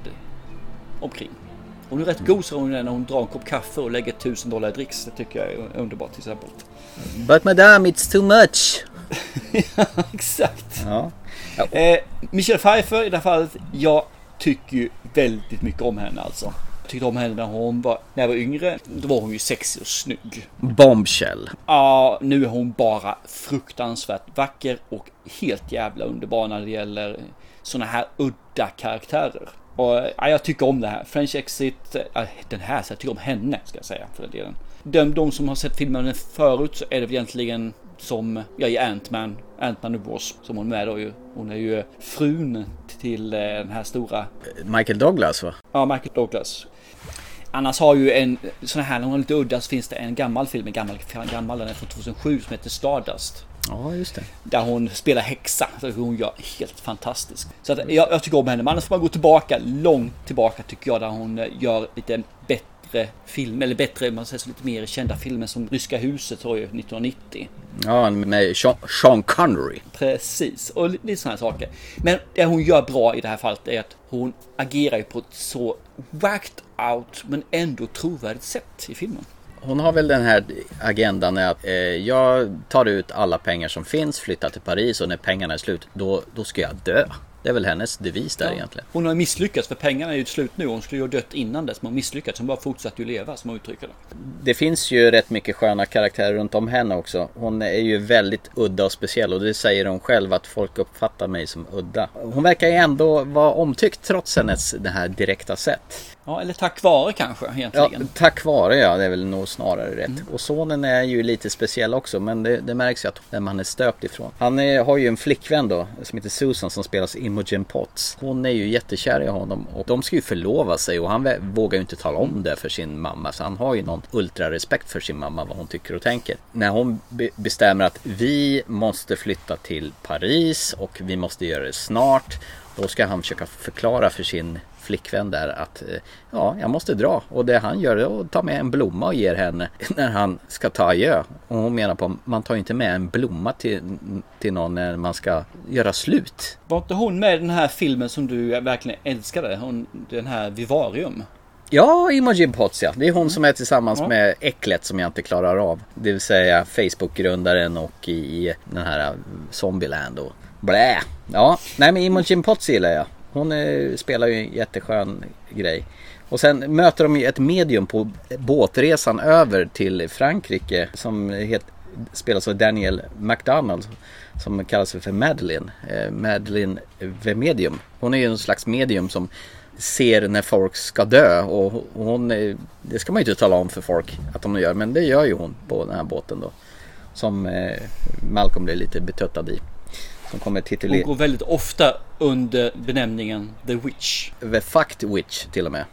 omkring. Hon är rätt gosig hon är när hon drar en kopp kaffe och lägger tusen dollar i dricks. Det tycker jag är underbart till exempel. But madame it's too much. ja, exakt. Ja. Ja. Eh, Michelle Pfeiffer i det här fallet, jag tycker ju väldigt mycket om henne alltså. Tyckte om henne när hon var, när jag var yngre. Då var hon ju sexig och snygg. Bombshell. Ja, nu är hon bara fruktansvärt vacker och helt jävla underbar när det gäller sådana här udda karaktärer. Och ja, jag tycker om det här. French Exit, ja, den här, så jag tycker om henne ska jag säga för den delen. De, de som har sett filmen förut så är det egentligen som ja, i Ant-Man, Ant-Man och Wasp som hon är med då ju. Hon är ju frun till eh, den här stora... Michael Douglas va? Ja, Michael Douglas. Annars har ju en sån här, är lite udda, så finns det en gammal film, en gammal, gammal, den är från 2007 som heter Stardust. Ja, just det. Där hon spelar häxa. Så hon gör helt fantastiskt. Så att jag, jag tycker om henne. Men annars får man gå tillbaka, långt tillbaka tycker jag, där hon eh, gör lite bättre film, eller bättre, man säger så lite mer kända filmer som Ryska huset var ju 1990. Ja, med Sean Connery. Precis, och lite sådana saker. Men det hon gör bra i det här fallet är att hon agerar ju på ett så whacked out men ändå trovärdigt sätt i filmen. Hon har väl den här agendan att eh, jag tar ut alla pengar som finns, flyttar till Paris och när pengarna är slut då, då ska jag dö. Det är väl hennes devis där ja. egentligen. Hon har misslyckats för pengarna är ju slut nu. Hon skulle ju ha dött innan dess. Men hon misslyckats. Hon bara fortsatte ju leva som hon uttrycker det. Det finns ju rätt mycket sköna karaktärer runt om henne också. Hon är ju väldigt udda och speciell och det säger hon själv att folk uppfattar mig som udda. Hon verkar ju ändå vara omtyckt trots hennes det här direkta sätt. Ja, eller tack vare kanske egentligen. Ja, tack vare ja, det är väl nog snarare rätt. Mm. Och sonen är ju lite speciell också, men det, det märks ju att vem han är stöpt ifrån. Han är, har ju en flickvän då, som heter Susan, som spelas Imogen Potts. Hon är ju jättekär i honom och de ska ju förlova sig och han vågar ju inte tala om det för sin mamma. Så han har ju någon ultrarespekt för sin mamma, vad hon tycker och tänker. När hon be bestämmer att vi måste flytta till Paris och vi måste göra det snart. Då ska han försöka förklara för sin flickvän där att eh, ja, jag måste dra. Och det han gör är att ta med en blomma och ger henne när han ska ta adjö. Och hon menar på man tar inte med en blomma till, till någon när man ska göra slut. Var inte hon med i den här filmen som du verkligen älskade? Hon, den här Vivarium? Ja, Imogen Potts ja. Det är hon som är tillsammans med Äcklet som jag inte klarar av. Det vill säga Facebook-grundaren och i den här Zombieland och blä. Ja, nej men Imogen Potts gillar jag. Hon är, spelar ju en jätteskön grej. Och sen möter de ju ett medium på båtresan över till Frankrike som het, spelas av Daniel McDonald som kallas för Madeline. Eh, Madeline the Medium. Hon är ju en slags medium som ser när folk ska dö och hon, eh, det ska man ju inte tala om för folk att de gör men det gör ju hon på den här båten då. Som eh, Malcolm blir lite betuttad i. Som kommer titulera... Hon går väldigt ofta under benämningen The Witch. The Fucked Witch till och med.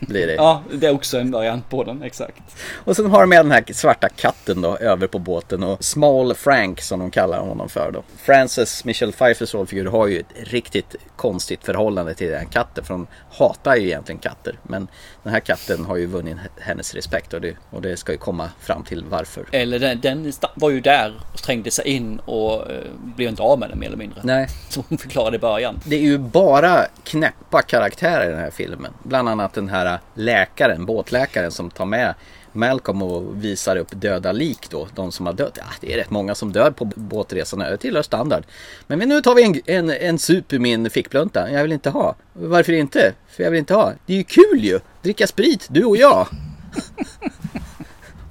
Blir det. ja, det är också en variant på den, exakt. Och sen har de med den här svarta katten då över på båten och Small Frank som de kallar honom för då. Frances Michelle Pfeiffers rollfigur har ju ett riktigt konstigt förhållande till den katten för de hatar ju egentligen katter. Men den här katten har ju vunnit hennes respekt och det, och det ska ju komma fram till varför. Eller den, den var ju där och trängde sig in och uh, blev inte av med den mer eller mindre. Nej. Som hon förklarade i början. Det är ju bara knäppa karaktärer i den här filmen. Bland annat den här äh, läkaren, båtläkaren som tar med Malcolm och visar upp döda lik då, de som har dött. Ja, det är rätt många som dör på båtresorna, det tillhör standard. Men nu tar vi en, en, en sup ur min fickplunta, jag vill inte ha. Varför inte? För jag vill inte ha. Det är ju kul ju! Dricka sprit, du och jag!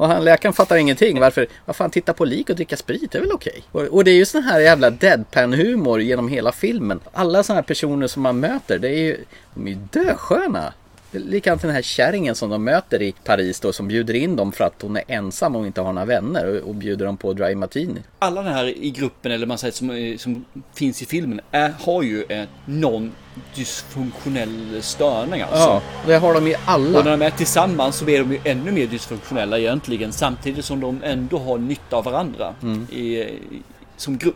Och han, läkaren fattar ingenting. Varför? Vad fan, titta på lik och dricka sprit, det är väl okej? Okay? Och, och, det är ju sån här jävla deadpan-humor genom hela filmen. Alla såna här personer som man möter, det är ju, de är ju dösköna. Likadant den här kärringen som de möter i Paris då som bjuder in dem för att hon är ensam och inte har några vänner och, och bjuder dem på dry martini. Alla den här i gruppen, eller man säger som, eh, som finns i filmen, är, har ju en någon dysfunktionell störning alltså. Ja, det har de ju alla. Och när de är tillsammans så är de ju ännu mer dysfunktionella egentligen. Samtidigt som de ändå har nytta av varandra Mm. i, i, som grupp.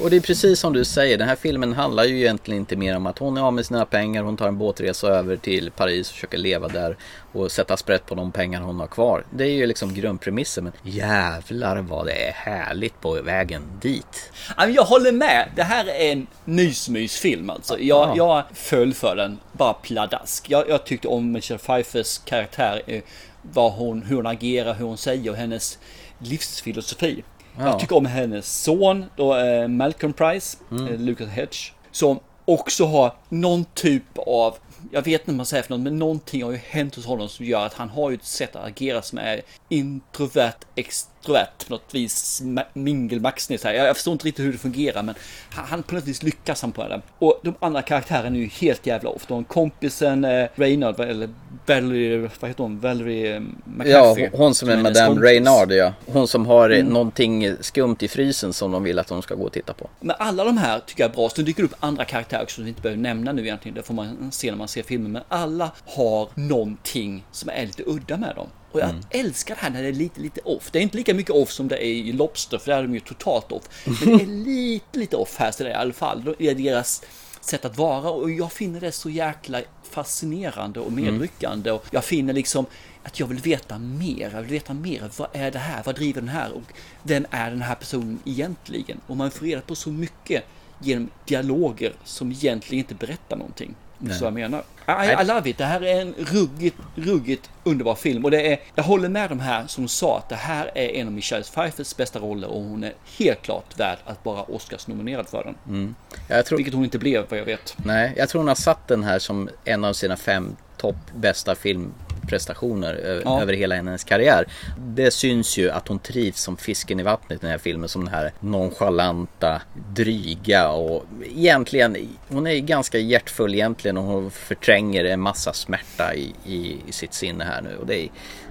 Och det är precis som du säger, den här filmen handlar ju egentligen inte mer om att hon är av med sina pengar, hon tar en båtresa över till Paris och försöker leva där och sätta sprätt på de pengar hon har kvar. Det är ju liksom grundpremissen, men jävlar vad det är härligt på vägen dit. Jag håller med. Det här är en mysmysfilm alltså. Jag, Ja. jag föll för den bara pladask. Jag, jag tyckte om Michelle Pfeiffers karaktär. eh, Vad hon, hur hon agerar, hur hon säger och hennes livsfilosofi. Ja. Jag tycker om hennes son, då, eh, Malcolm Price, Mm. eh, Lucas Hedge. Som också har någon typ av, jag vet inte vad man säger för något, men någonting har ju hänt hos honom som gör att han har ju ett sätt att agera som är introvert, extrovert på något vis, ma- mingelmaxnis här. Jag, jag förstår inte riktigt hur det fungerar, men han, han på något vis lyckas han på det. Och de andra karaktärerna är ju helt jävla off. De kompisen eh, Reynard, eller Valerie, vad heter hon? Valerie eh, Ja, McAfee. hon som är Madame kompis. Reynard ja. Hon som har eh, Mm. någonting skumt i frysen som de vill att de ska gå och titta på. Men alla de här tycker jag är bra. Så dyker det upp andra karaktärer som vi inte behöver nämna nu egentligen. Det får man se när man ser filmen. Men alla har någonting som är lite udda med dem. Och jag älskar det här när det är lite, lite off. Det är inte lika mycket off som det är i Lobster, för där är de ju totalt off. Men det är lite, lite off här, så det är i alla fall. Det är deras sätt att vara och jag finner det så jäkla fascinerande och medryckande. Och jag finner liksom att jag vill veta mer. Jag vill veta mer. Vad är det här? Vad driver den här? Och vem är den här personen egentligen? Och man får reda på så mycket genom dialoger som egentligen inte berättar någonting. Nej. Så jag menar. I, I love it. Det här är en ruggigt, ruggigt underbar film. Och det är, jag håller med de här som sa att det här är en av Michelle Pfeiffers bästa roller och hon är helt klart värd att vara Oscars-nominerad för den. Mm. Jag tror, Vilket hon inte blev vad jag vet. nej, jag tror hon har satt den här som en av sina fem topp bästa filmprestationer ö- Ja. över hela hennes karriär. Det syns ju att hon trivs som fisken i vattnet i den här filmen. Som den här nonchalanta, dryga och egentligen, hon är ganska hjärtfull egentligen och hon förtränger en massa smärta i, i, i sitt sinne här nu. Och det är,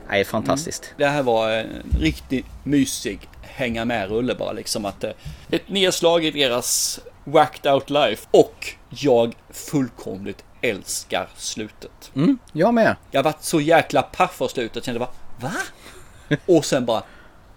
är fantastiskt. Det här var en riktigt mysig hänga med-rulle bara liksom att eh, ett nedslag i deras whacked out life och jag fullkomligt älskar slutet. Mm, jag med. Jag varit så jäkla paff av slutet, kände bara va? Och sen bara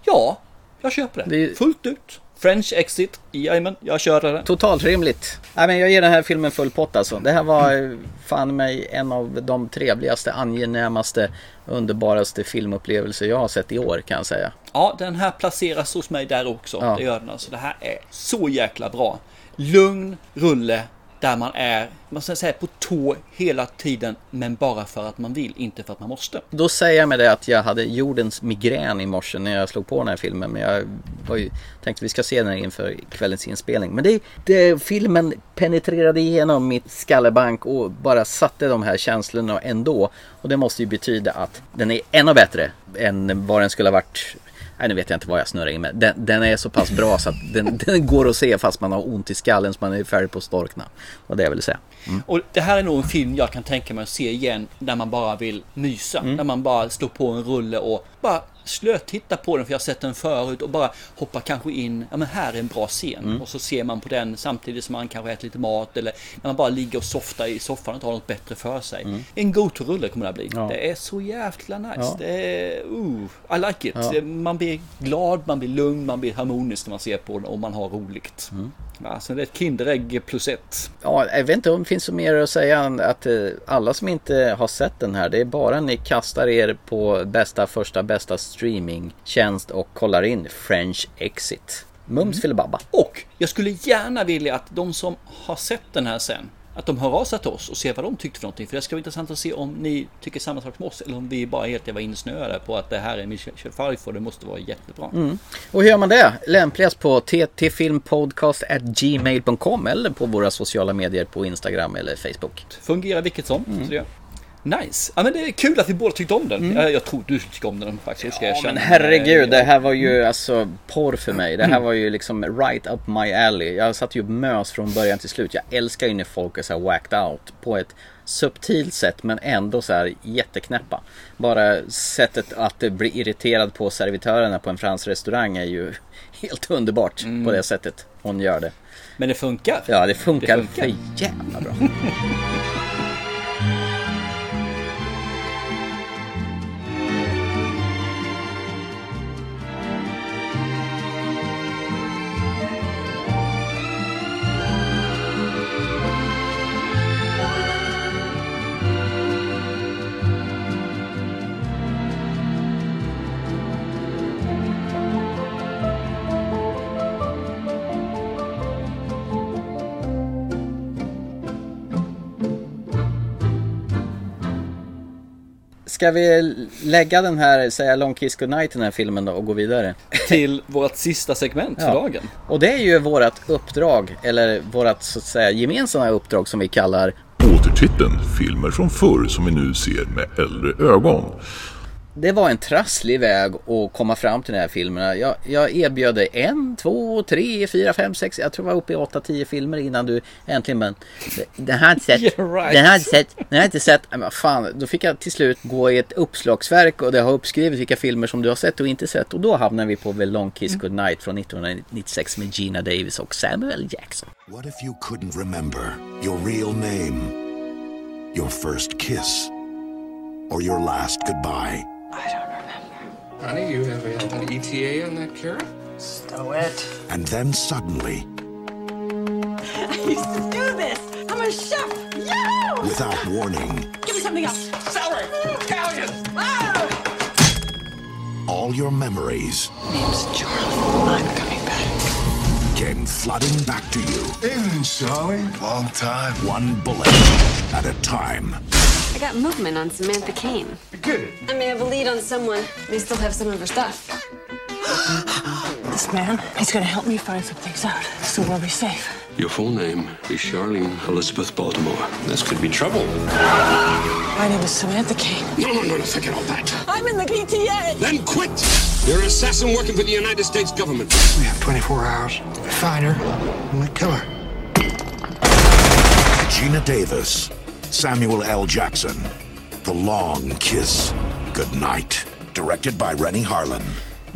ja, jag köper det. Fullt ut. French exit, jajamän, jag körde det. Totalt rimligt. Nej, men jag ger den här filmen full pott alltså. Det här var eh, fan mig en av de trevligaste, angenämaste, underbaraste filmupplevelser jag har sett i år kan jag säga. Ja, den här placeras hos mig där också. Ja. Det gör den alltså. Det här är så jäkla bra. Lugn rulle där man är, man ska säga på tå hela tiden, men bara för att man vill, inte för att man måste. Då säger jag med det att jag hade jordens migrän i morse när jag slog på den här filmen. Men jag var ju, tänkte vi ska se den inför kvällens inspelning. Men det, det, filmen penetrerade igenom mitt skallebank och bara satte de här känslorna ändå. Och det måste ju betyda att den är ännu bättre än vad den skulle ha varit Nej nu vet jag inte vad jag snurrar in med. Den, den är så pass bra så att den, den går att se fast man har ont i skallen så man är färdig på att storkna. Och det jag vill säga. Mm. Och det här är nog en film jag kan tänka mig att se igen när man bara vill mysa. Mm. När man bara slår på en rulle och bara slötitta på den för jag har sett den förut och bara hoppa kanske in, ja men här är en bra scen. Mm. Och så ser man på den samtidigt som man kanske äter lite mat eller när man bara ligger och softar i soffan och har något bättre för sig. Mm. En go-to-rulle kommer det att bli. Ja. Det är så jävla nice. Ja. Det är, ooh, I like it. Ja. Man blir glad, man blir lugn, man blir harmonisk när man ser på den och man har roligt. Mm. Alltså det är ett Kinderägg plus ett. Ja, jag vet inte om det finns så mer att säga än att eh, alla som inte har sett den här, det är bara ni kastar er på bästa första bästa streamingtjänst och kollar in French Exit. Mums filibabba. Och jag skulle gärna vilja att de som har sett den här sen, att de hör av sig till oss och ser vad de tyckte för någonting. För det ska vara intressant att se om ni tycker samma sak som oss eller om vi bara helt var insnöade på att det här är Michel Pfeiffer och det måste vara jättebra. Mm. Och hur gör man det? Lämpligast på ttfilmpodcast.gmail.com eller på våra sociala medier på Instagram eller Facebook. Fungerar vilket som. Gör. Nice. Ja men det är kul att vi båda tyckte om den. Jag, jag tror du tyckte om den faktiskt. Ska jag Mm. Ja, men herregud, det här var ju alltså porr för mig. Det här var ju liksom right up my alley. Jag satt ju mös från början till slut. Jag älskar ju när folk är så här whacked out på ett subtilt sätt men ändå så här jätteknäppa. Bara sättet att bli irriterad på servitörerna på en fransk restaurang är ju helt underbart på det sättet hon gör det. Men det funkar. Ja, det funkar, Det funkar. för jävla bra. Ska vi lägga den här, säga Long Kiss Goodnight i den här filmen då och gå vidare? Till vårt sista segment för Ja. dagen. Och det är ju vårt uppdrag, eller vårt så att säga gemensamma uppdrag som vi kallar Återtiteln Filmer från förr som vi nu ser med äldre ögon. Det var en trasslig väg att komma fram till den här filmerna. Jag, jag erbjöd dig en, två, tre, fyra, fem, sex, jag tror jag var uppe i åtta, tio filmer innan du äntligen men Den här sett, You're right. den här sett, den jag inte sett. Men fan, då fick jag till slut gå i ett uppslagsverk och det har uppskrivit vilka filmer som du har sett och inte sett. Och då hamnade vi på The Long Kiss Goodnight från 1996 med Gina Davis och Samuel Jackson. What if you couldn't remember your real name, your first kiss, or your last goodbye? Honey, you have a, an ETA on that carrot? Stow it. And then suddenly, I used to do this. I'm a chef. Yo! without warning, Give me something else. Celery! Italian! Ah! all your memories Name's Charlie. I'm coming back. came flooding back to you. Evening, Charlie. Long time. One bullet at a time. I got movement on Samantha Kane. Good. I may have a lead on someone. They still have some of her stuff. This man, he's gonna help me find some things out so we'll be safe. Your full name is Charlene Elizabeth Baltimore. This could be trouble. My name is Samantha Kane. No, no, no, no, forget all that. I'm in the PTA. Then quit! You're an assassin working for the United States government. We have 24 hours to find her and we kill her. Gina Davis, Samuel L. Jackson, The Long Kiss Goodnight. Directed by Rennie Harlan.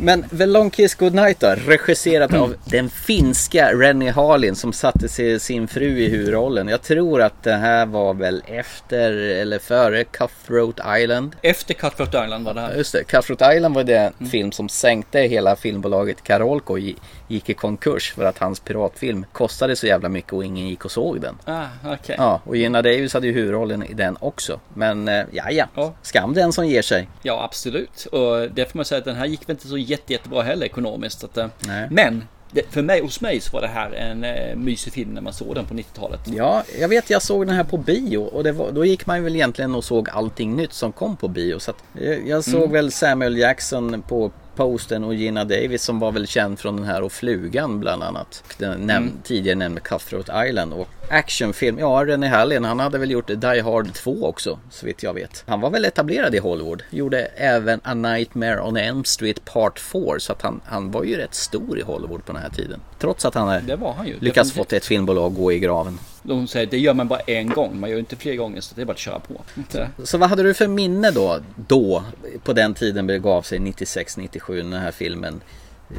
Men The Long Kiss Goodnight då, regisserat av den finska Rennie Harlin som satte sin fru i huvudrollen. Jag tror att det här var väl efter eller före Cutthroat Island. Efter Cutthroat Island var det här. Just det, Cutthroat Island var det en film som sänkte hela filmbolaget Karolko och gi- gick i konkurs för att hans piratfilm kostade så jävla mycket och ingen gick och såg den. Ah, okej. Ja, och Gina Davis hade ju huvudrollen i den också. Men eh, ja, ja, skam den som ger sig. Ja, absolut. Och det får man säga att den här gick väl inte så jätte, jättebra heller ekonomiskt. Så att, eh, men det, för mig, hos mig så var det här en eh, mysig film när man såg den på 90-talet. Ja, jag vet jag såg den här på bio och var, då gick man väl egentligen och såg allting nytt som kom på bio. Så att jag, jag såg Mm. väl Samuel Jackson på posten och Gina Davis som var väl känd från den här och Flugan bland annat. Den näm- Mm. tidigare nämnde Cutthroat Island och actionfilm. Ja, René Hallin han hade väl gjort Die Hard 2 också så vitt jag vet. Han var väl etablerad i Hollywood. Gjorde även A Nightmare on Elm Street Part 4 så att han, han var ju rätt stor i Hollywood på den här tiden. Trots att han Det var han ju. lyckats definitivt. fått ett filmbolag att gå i graven. De säger det gör man bara en gång, man gör inte fler gånger så det är bara att köra på. Så, Så vad hade du för minne då, då på den tiden begav sig 96-97 när den här filmen eh,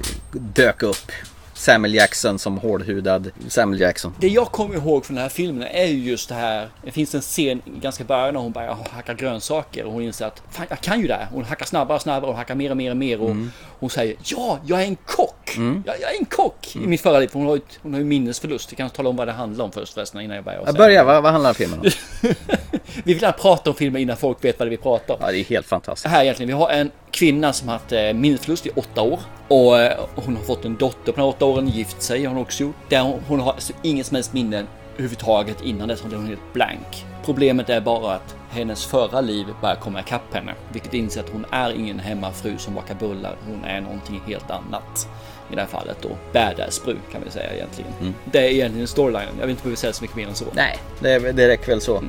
dök upp? Samuel Jackson som hårdhudad Samuel Jackson. Det jag kommer ihåg från den här filmen är ju just det här. Det finns en scen ganska början när hon börjar hacka grönsaker och hon inser att fan, jag kan ju det här. Hon hackar snabbare och snabbare och hackar mer och mer och mer och Mm. hon säger ja, jag är en kock. Mm. Jag, jag är en kock i mitt förra liv. Hon har ju hon har ju minnesförlust. Jag kan tala om vad det handlar om först förresten innan jag börjar. Jag börjar, vad, vad handlar filmen om? Vi vill gärna prata om filmen innan folk vet vad det är vi pratar om. Ja, det är helt fantastiskt. Här egentligen, vi har en kvinna som har haft eh, minnesförlust i åtta år. Och eh, hon har fått en dotter på de här åtta åren, gift sig har hon också gjort. Där hon, har alltså inget som helst minne överhuvudtaget innan dess, hon är helt blank. Problemet är bara att hennes förra liv börjar komma ikapp henne. Vilket inser att hon är ingen hemmafru som bakar bullar, hon är någonting helt annat. I det här fallet då, badass-fru kan vi säga egentligen. Mm. Det är egentligen storylinen, jag vill inte behöva säga så mycket mer än så. Nej, det, det räcker väl så.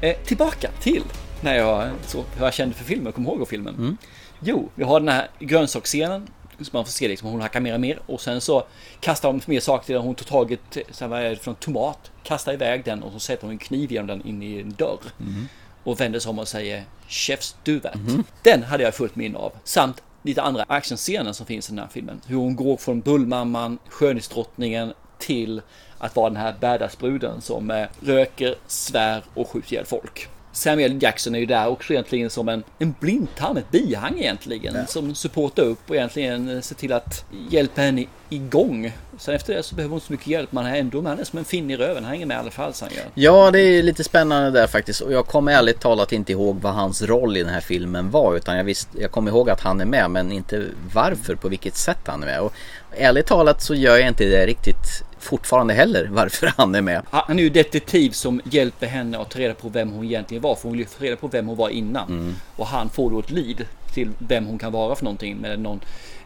Eh, tillbaka till när jag så hur jag kände för filmen och kom ihåg filmen. Mm. Jo, vi har den här grönsaksscenen som man får se liksom hon hackar mer och mer och sen så kastar de mer saker till hon tar så är det för en tomat, kastar iväg den och så sätter hon en kniv genom den in i en dörr. Mm. Och vänder sig om och säger Chefs do that. Mhm. Den hade jag fullt minne av. Samt lite andra actionscener som finns i den här filmen. Hur hon går från bullmamman, skönhetsdrottningen till att vara den här badassbruden som eh, röker, svär och skjuter ihjäl folk. Samuel Jackson är ju där också egentligen som en, en blindtarm, ett bihang egentligen. Ja. Som supportar upp och egentligen eh, ser till att hjälpa henne igång. Sen efter det så behöver hon inte så mycket hjälp. Man är ändå med henne som en finne i röven. Han hänger med i alla fall. Han gör. Ja, det är lite spännande där faktiskt. Och jag kommer ärligt talat inte ihåg vad hans roll i den här filmen var. Utan jag, visst, jag kommer ihåg att han är med, men inte varför, på vilket sätt han är med. Och ärligt talat så gör jag inte det riktigt fortfarande heller, varför han är med. Han är ju detektiv som hjälper henne att ta reda på vem hon egentligen var. För hon vill ju få reda på vem hon var innan. Mm. Och han får då ett lead till vem hon kan vara för någonting. Med någon,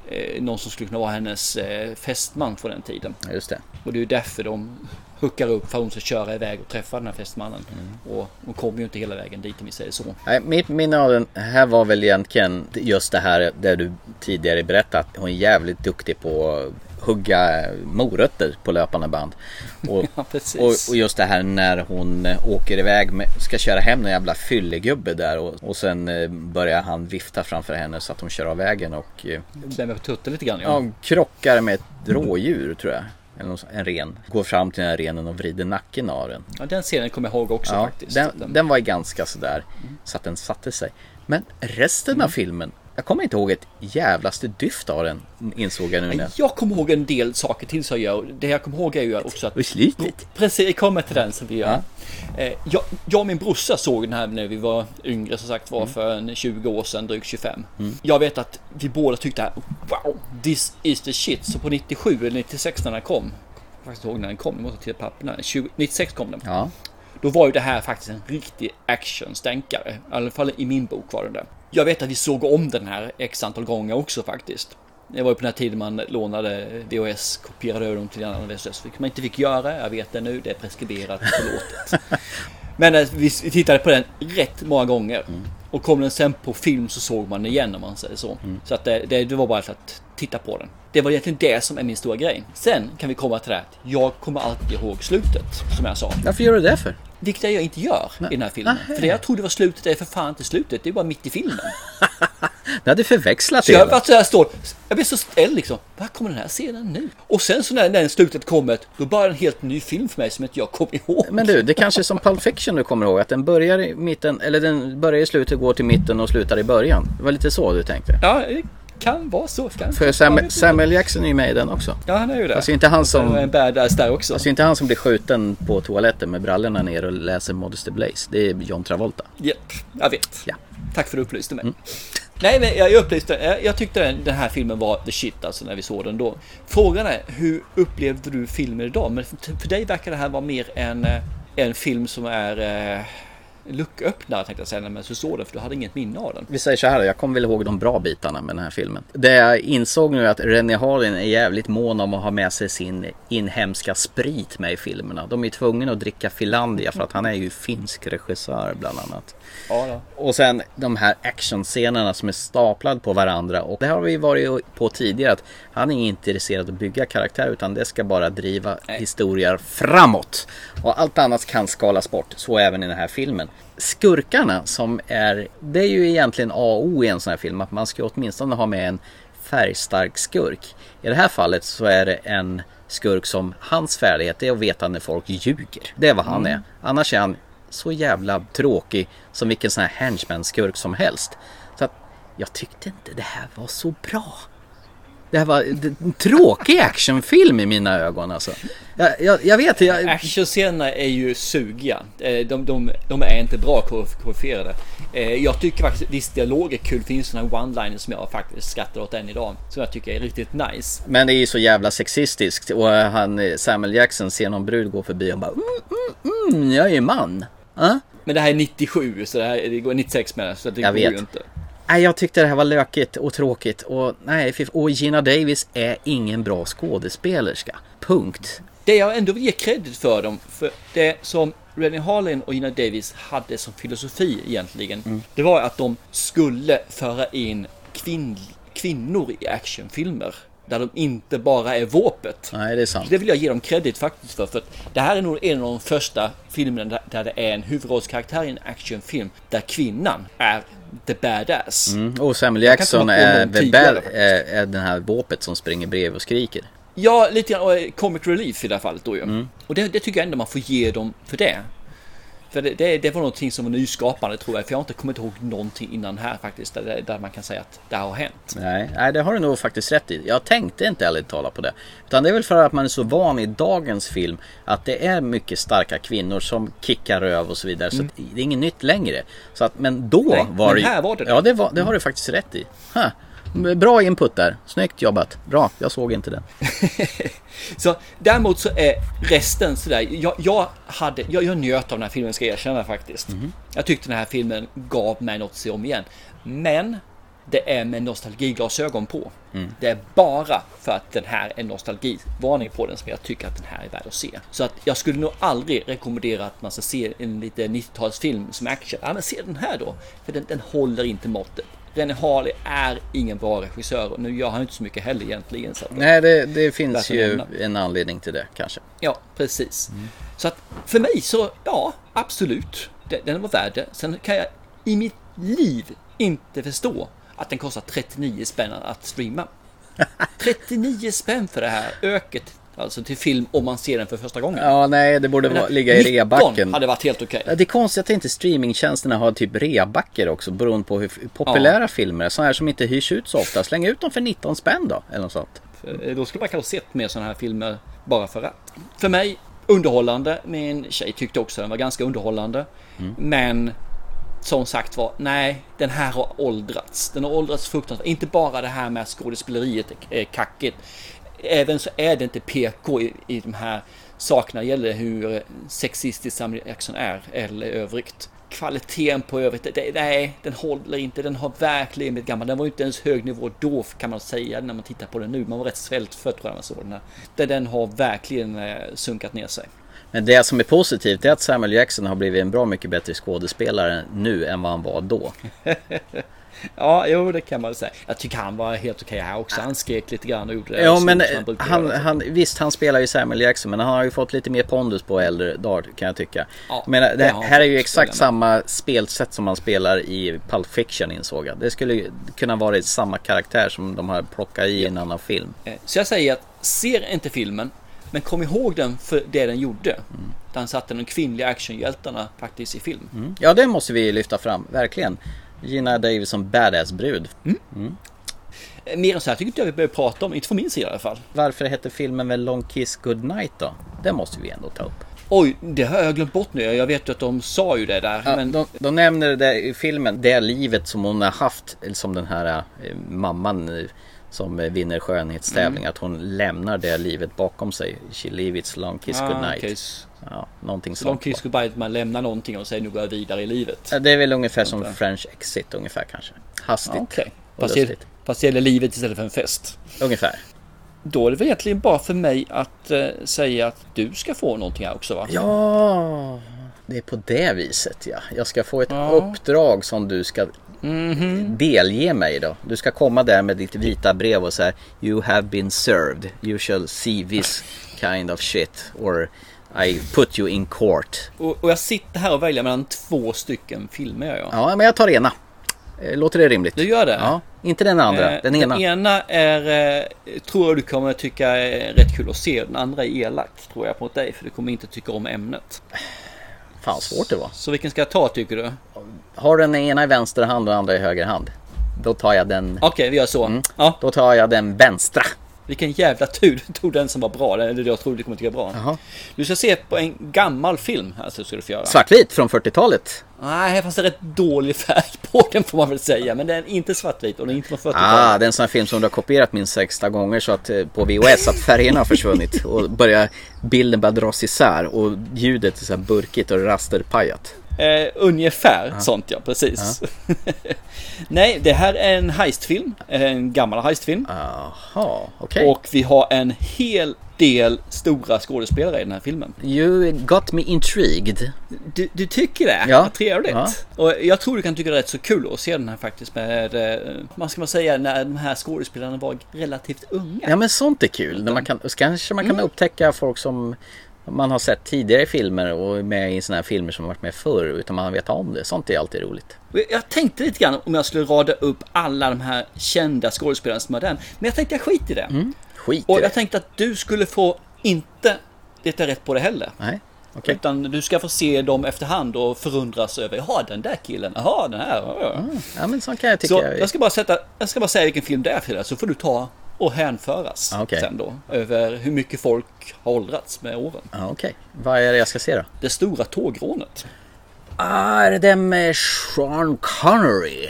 eh, någon som skulle kunna vara hennes eh, fästman på den tiden. Just det. Och det är ju därför de hookar upp för att hon ska köra iväg och träffa den här fästmannen. Mm. Och hon kommer ju inte hela vägen dit om vi säger så. Nej, mitt minne av den här var väl egentligen just det här där du tidigare berättat. Hon är jävligt duktig på hugga morötter på löpande band. Och, Ja, och, och just det här när hon eh, åker iväg med, ska köra hem en jävla fyllegubbe där och, och sen eh, börjar han vifta framför henne så att hon kör av vägen och eh, Klämmer på tutten lite grann ja, krockar med ett rådjur tror jag. Någon en ren. Går fram till den här renen och vrider nacken av den. Ja, den scenen kommer jag ihåg också Ja, faktiskt. den, den var ju ganska sådär så att den satte sig. Men resten Mm. av filmen, jag kommer inte ihåg ett jävlaste dyft av den insåg jag nu när Jag kommer ihåg en del saker till så jag gör. Det jag kommer ihåg är ju också att... Och slutet. Precis, jag kommer till den som vi gör. Eh, Jag, jag och min brorsa såg den här när vi var yngre som sagt var för en 20 år sedan, drygt 25. Mm. Jag vet att vi båda tyckte wow, this is the shit. Så på 97 eller 96 när den kom. Jag faktiskt ihåg när den kom, jag måste titta på papperna. 20 96 kom den. Ja. Då var ju det här faktiskt en riktig actionstänkare. I alla fall i min bok var det det. Jag vet att vi såg om den här x antal gånger också faktiskt. Det var ju på den här tiden man lånade VHS, kopierade över dem till en annan VHS, vilket man inte fick göra. Jag vet det nu, det är preskriberat, förlåtet. Men eh, vi tittade på den rätt många gånger. Och kom den sen på film så såg man den igen om man säger så. Så att det, det, det var bara att titta på den. Det var egentligen det som är min stora grej. Sen kan vi komma till det här att jag kommer alltid ihåg slutet, som jag sa. Varför gör du det för? Vilket jag inte gör i den här filmen. Nej. För det jag trodde var slutet är för fan inte slutet. Det är bara mitt i filmen. Du hade förväxlat Så det jag vart så här står. Jag blir så ställd liksom. Vad kommer den här scenen nu? Och sen så när den slutet kommer. Då börjar en helt ny film för mig som inte jag kommer ihåg. Men du, det kanske är som Pulp Fiction du kommer ihåg att den börjar i mitten, eller den börjar i slutet, går till mitten och slutar i början. Det var lite så du tänkte. Ja, kan vara så. Kan För Sam, Samuel Jackson är ju med i den också. Ja, han är ju det. Alltså inte han som... En badass där också. Alltså inte han som blir skjuten på toaletten med brallorna ner och läser Modesty Blaze. Det är John Travolta. Japp, jag vet. Ja. Tack för att du upplyste mig. Nej, men jag, upplyste. Jag, jag tyckte den, den här filmen var the shit alltså när vi såg den då. Frågan är, hur upplevde du filmen idag? Men för, för dig verkar det här vara mer en, eh, en film som är eh, lucköppnare tänkte jag säga men du såg den, för du hade inget minne av den. Vi säger så här, jag kommer väl ihåg de bra bitarna med den här filmen. Det jag insåg nu är att René Harlin är jävligt mån om att ha med sig sin inhemska sprit med i filmerna. De är tvungna att dricka Finlandia för att han är ju finsk regissör bland annat. Ja. Och sen de här actionscenerna som är staplade på varandra. Och det har vi varit på tidigare att han är inte intresserad av att bygga karaktär utan det ska bara driva historier framåt. Och allt annat kan skalas bort. Så även i den här filmen. Skurkarna som är, det är ju egentligen A och O i en sån här film. Att man ska åtminstone ha med en färgstark skurk. I det här fallet så är det en skurk som hans färdighet är att veta när folk ljuger. Det är vad han Mm. är. Annars är han så jävla tråkig som vilken sån här henchman-skurk som helst. Så att jag tyckte inte det här var så bra. Det här var en tråkig actionfilm i mina ögon alltså. Jag, jag, jag vet, jag... Actionscenerna är ju sugiga. Eh, De, de, de är inte bra koreograferade. Eh, Jag tycker faktiskt viss dialog är kul. Det finns sådana one-liners som jag faktiskt skrattar åt än idag. Som jag tycker är riktigt nice. Men det är ju så jävla sexistiskt och han, Samuel Jackson ser någon brud gå förbi och bara mm, mm, mm, jag är man. Men det här är 97 så det här det går 96 med det, så det Jag går vet. ju inte. Nej, jag tyckte det här var lökigt och tråkigt och nej, och Gina Davis är ingen bra skådespelerska. Punkt. Det jag ändå vill ge credit för dem, för det som Rennie Harlin och Gina Davis hade som filosofi egentligen, det var att de skulle föra in kvinn, kvinnor i actionfilmer. Där de inte bara är våpet. Nej, det är sant. Det vill jag ge dem credit faktiskt för. för att det här är nog en av de första filmerna där, det är en huvudrollskaraktär i en actionfilm. Där kvinnan är the badass. Mm. Och Samuel Jackson är, tidigare bär- är, är den här våpet som springer bredvid och skriker. Ja, lite grann eh, comic relief i det här fallet då ju. Mm. Och det, det tycker jag ändå man får ge dem för det. För det, det, det var någonting som var nyskapande tror jag. För jag har inte kommit ihåg någonting innan här faktiskt. Där, där man kan säga att det har hänt. Nej, nej, det har du nog faktiskt rätt i. Jag tänkte inte ärligt talat på det. Utan det är väl för att man är så van i dagens film att det är mycket starka kvinnor som kickar röv och så vidare. Så Mm. att det är inget nytt längre. Så att, men då Nej, var men det här var det det. Ja, det, var, det har du faktiskt rätt i. Huh. Bra input där. Snyggt jobbat. Bra, jag såg inte den. Så däremot så är resten sådär. Jag, jag, hade, jag, jag njöt av den här filmen ska jag erkänna faktiskt. Jag tyckte den här filmen gav mig något att se om igen. Men det är med nostalgiglasögon på. Mm. Det är bara för att den här är nostalgivarning på den som jag tycker att den här är värd att se. Så att jag skulle nog aldrig rekommendera att man ska se en lite 90-talsfilm som action. Ja men se den här då. För den, den håller inte måttet. René Harley är ingen bra regissör och nu gör han inte så mycket heller egentligen. Så Nej, det, det finns ju nämna. en anledning till det kanske. Ja, precis. Så att för mig så, ja, absolut. Den var värd det. Sen kan jag i mitt liv inte förstå att den kostar 39 spänn att streama. 39 spänn för det här öket, alltså till film om man ser den för första gången. Ja, nej, det borde vara, ligga i 19 reabacken. hade varit helt okej. Ja, Det är konstigt att inte streamingtjänsterna har typ reabacker också beroende på hur populära filmer är. Sådana här som inte hyrs ut så ofta. Släng ut dem för 19 spänn då, eller något sånt. För eh, Då skulle man kanske sett mer sådana här filmer bara för att. För mig, underhållande. Min tjej tyckte också den var ganska underhållande. Men som sagt var, nej, den här har åldrats. Den har åldrats fruktansvärt. Inte bara det här med att skådespeleriet är kackigt. Även så är det inte PK i, i de här sakerna. Det gäller hur sexistisk Samuel Jackson är eller övrigt. Kvaliteten på övrigt, det, nej, den håller inte. Den har verkligen blivit gammal. Den var inte ens hög nivå då kan man säga när man tittar på den nu. Man var rätt svältfödd tror jag man såg den här. Det- Den har verkligen eh, sunkat ner sig. Men det som är positivt är att Samuel Jackson har blivit en bra mycket bättre skådespelare nu än vad han var då. Ja, jo det kan man säga. Jag tycker han var helt okej här också. Han skrek lite grann och gjorde det Ja men han han, han, visst han spelar ju Samuel Jackson men han har ju fått lite mer pondus på äldre dagar kan jag tycka. Ja, men det han här är ju exakt samma spelsätt som man spelar i Pulp Fiction insåg jag. Det skulle kunna vara samma karaktär som de har plockat i en annan film. Eh, Så jag säger att ser inte filmen, men kom ihåg den för det den gjorde. Där han satte de kvinnliga actionhjältarna faktiskt i film. Mm. Ja det måste vi lyfta fram, verkligen. Gina Davis som badass brud. Mm. Eh, Mer än så här tycker inte jag vi behöver prata om, inte från min sida i alla fall. Varför hette filmen väl Long Kiss Goodnight då? Det måste vi ändå ta upp. Oj, det har jag glömt bort nu. Jag vet ju att de sa ju det där. Ja, men de, de nämner det i filmen, det livet som hon har haft, som den här eh, mamman eh, som eh, vinner skönhetstävling, Mm. att hon lämnar det livet bakom sig. She leave its long kiss Ah, goodnight. okej. Ja, någonting så Long kiss goodbye, att man lämnar någonting och säger nu går jag vidare i livet. Ja, Det är väl ungefär som. French Exit ungefär kanske. Hastigt Ja, Okej, och fast, det- fast gäller livet istället för en fest. Ungefär. Då är det väl egentligen bara för mig att eh, säga att du ska få någonting här också va? Ja, det är på det viset ja. Jag ska få ett uppdrag som du ska Mhm. delge mig då. Du ska komma där med ditt vita brev och säga You have been served. You shall see this kind of shit. Or I put you in court. Och, och jag sitter här och väljer mellan två stycken filmer jag. Ja, men jag tar ena. Eh, Låter det rimligt? Du gör det? Ja, inte den andra. Eh, Den ena. Den ena är, eh, tror jag du kommer tycka är rätt kul att se. Den andra är elak, tror jag, mot dig. För du kommer inte tycka om ämnet. Fan svårt det var. Så vilken ska jag ta tycker du? Har den ena i vänster hand och den andra i höger hand. Då tar jag den. Okej, vi gör så. Ja. Då tar jag den vänstra. Vilken jävla tur du tog den som var bra. Eller jag tror du kommer tycka bra. Jaha. Du ska se på en gammal film. Alltså ska du få göra. Svartvit från 40-talet. Nej, fast det är rätt dålig färg på den får man väl säga. Men den är inte svartvit och den är inte från 40-talet. Ah, det är en sån här film som du har kopierat minst 60 gånger så att eh, på VHS att färgerna har försvunnit och börjar, bilden börjar dras isär och ljudet är så här burkigt och rasterpajat. Eh, ungefär sånt ja, precis. Nej, det här är en heistfilm. En gammal heistfilm. Jaha, okej. Och vi har en hel del stora skådespelare i den här filmen. You got me intrigued. Du, du tycker det? Ja. Vad trevligt. Ja. Och jag tror du kan tycka det är rätt så kul att se den här faktiskt med, eh, vad ska man säga, när de här skådespelarna var relativt unga. Ja men sånt är kul. När man kan, kanske man kan upptäcka folk som man har sett tidigare filmer och med i sådana här filmer som varit med förr utan man vet om det. Sånt är alltid roligt. Och Jag tänkte lite grann om jag skulle rada upp alla de här kända skådespelarna som är den. Men jag tänkte jag skit i det. Skit Och i det. jag tänkte att du skulle få inte leta rätt på det heller. Nej, okej. Utan du ska få se dem efterhand och förundras över, jaha den där killen, jaha den här. Ja, ja. Ja men sånt kan jag tycka. Så jag ska bara sätta, jag ska bara säga vilken film det är för dig, så får du ta och hänföras Okej. sen då. Över hur mycket folk har åldrats med åren. Ja, okej. Vad är det jag ska se då? Det stora tågrånet. Ah, är det den med Sean Connery?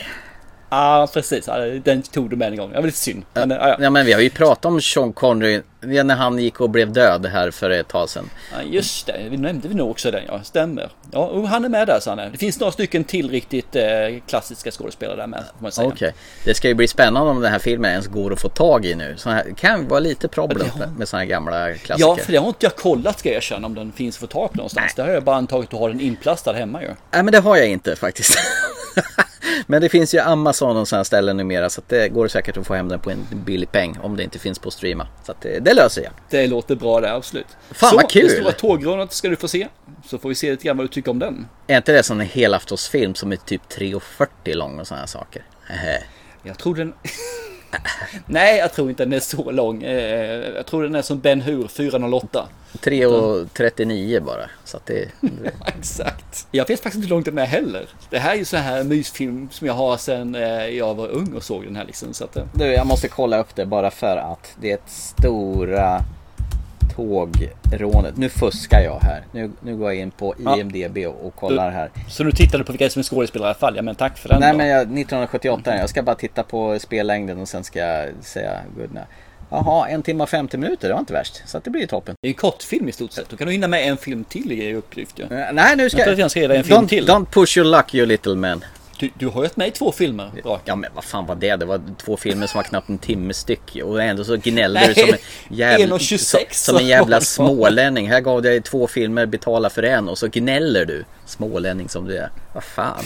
Ja, precis. Den tog du med en gång. Det var lite synd. Men, ja, ja. Ja men vi har ju pratat om Sean Connery när han gick och blev död här för ett tag sedan. Ja, just det, vi nämnde vi nog också den, ja. Stämmer. Ja, och han är med där, Sanne. Det finns några stycken till riktigt eh, klassiska skådespelare där med, får man säga. Okej. Det ska ju bli spännande om den här filmen ens går att få tag i nu. Så här, det kan vara lite problem har- med sådana här gamla klassiker. Ja, för det har inte jag kollat ska jag erkänna om den finns att få tag på någonstans. Det har jag bara antagit att du har den inplastad hemma ju. Nej men det har jag inte faktiskt. men det finns ju Amazon och sådana ställen numera så det går säkert att få hem den på en billig peng om det inte finns på streama. Så det, det löser jag. Det låter bra det, absolut. Fan, Så, vad kul! det stora tågrånet ska du få se. Så får vi se lite grann vad du tycker om den. Är inte det som en helaftonsfilm som är typ 3.40 lång och sådana saker? Jag tror den... Nej, jag tror inte den är så lång. Eh, Jag tror den är som Ben Hur 408. 3.39 bara. Så att det. Exakt. Jag vet faktiskt inte hur långt den är heller. Det här är ju så här mysfilm som jag har sedan eh, jag var ung och såg den här liksom. Så att, eh, Du, jag måste kolla upp det bara för att det är ett stora tågrånet. Nu fuskar jag här. Nu, nu går jag in på Ja. IMDB och, och kollar här. Så nu tittade du på vilka som är skådespelare i alla fall. Ja, men tack för den Nej då. men jag, 1978, jag ska bara titta på spellängden och sen ska jag säga good night. Jaha, en timme och 50 minuter, det var inte värst. Så att det blir ju toppen. Det är en kortfilm i stort sett. Då kan du hinna med en film till i uppgift ju. Nej nu ska Jag ska dig en film don't, till. Don't push your luck you little man. Du, du har ju haft med i två filmer. Bra. Ja men vad fan var det? Det var två filmer som var knappt en timme styck och ändå så gnällde du som en jävla, 1,26 som, som en jävla smålänning. Här gav jag dig två filmer, betala för en och så gnäller du. Smålänning som du är. Vad fan.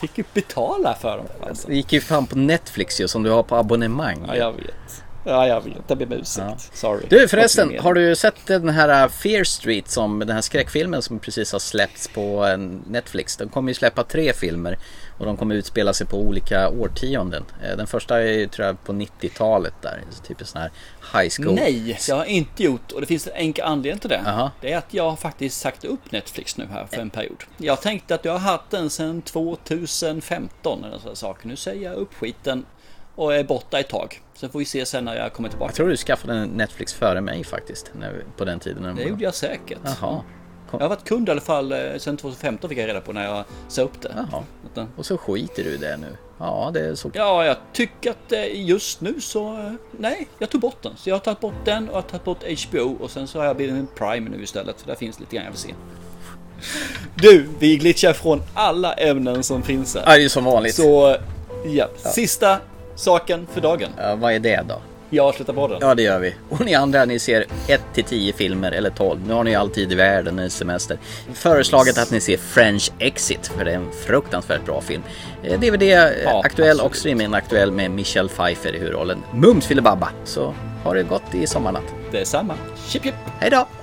Fick ju betala för dem. Alltså. Det gick ju fan på Netflix ju som du har på abonnemang. Ja, jag vet. Ja, jag vet. Jag ber om ursäkt. Sorry. Du förresten, har du sett den här uh, Fear Street som den här skräckfilmen som precis har släppts på uh, Netflix? De kommer ju släppa tre filmer och de kommer utspela sig på olika årtionden. Eh, Den första är ju tror jag på 90-talet där, typ en sån här high school. Nej, jag har inte gjort och det finns en enkel anledning till det. Jaha. Det är att jag har faktiskt sagt upp Netflix nu här för en period. Jag tänkte att jag har haft den sedan 2015 eller sådana saker. Nu säger jag upp skiten och är borta ett tag. Sen får vi se sen när jag kommer tillbaka. Jag tror du skaffade Netflix före mig faktiskt, när, på den tiden. när Det var- gjorde jag säkert. Jaha. Jag har varit kund i alla fall eh, sedan 2015 fick jag reda på när jag sa upp det. Jaha. Den- Och så skiter du i det nu. Ja, det är så. Ja, jag tycker att eh, just nu så... eh, Nej, jag tog bort den. Så jag har tagit bort den och jag har tagit bort HBO och sen så har jag blivit en Prime nu istället. För där finns lite grann jag vill se. Du, vi glitchar från alla ämnen som finns här. Ja, det är som vanligt. Så, ja. Sista saken för dagen. Ja, vad är det då? Jag avslutar podden. Ja, det gör vi. Och ni andra, ni ser 1 till 10 filmer eller 12. Nu har ni all tid i världen när semester. Föreslaget att ni ser French Exit, för det är en fruktansvärt bra film. Eh, DVD eh, aktuell och streaming aktuell med Michelle Pfeiffer i huvudrollen. Mums filibabba. Så ha det gott i sommarnatt. Det är samma. Chip chip. Hej då!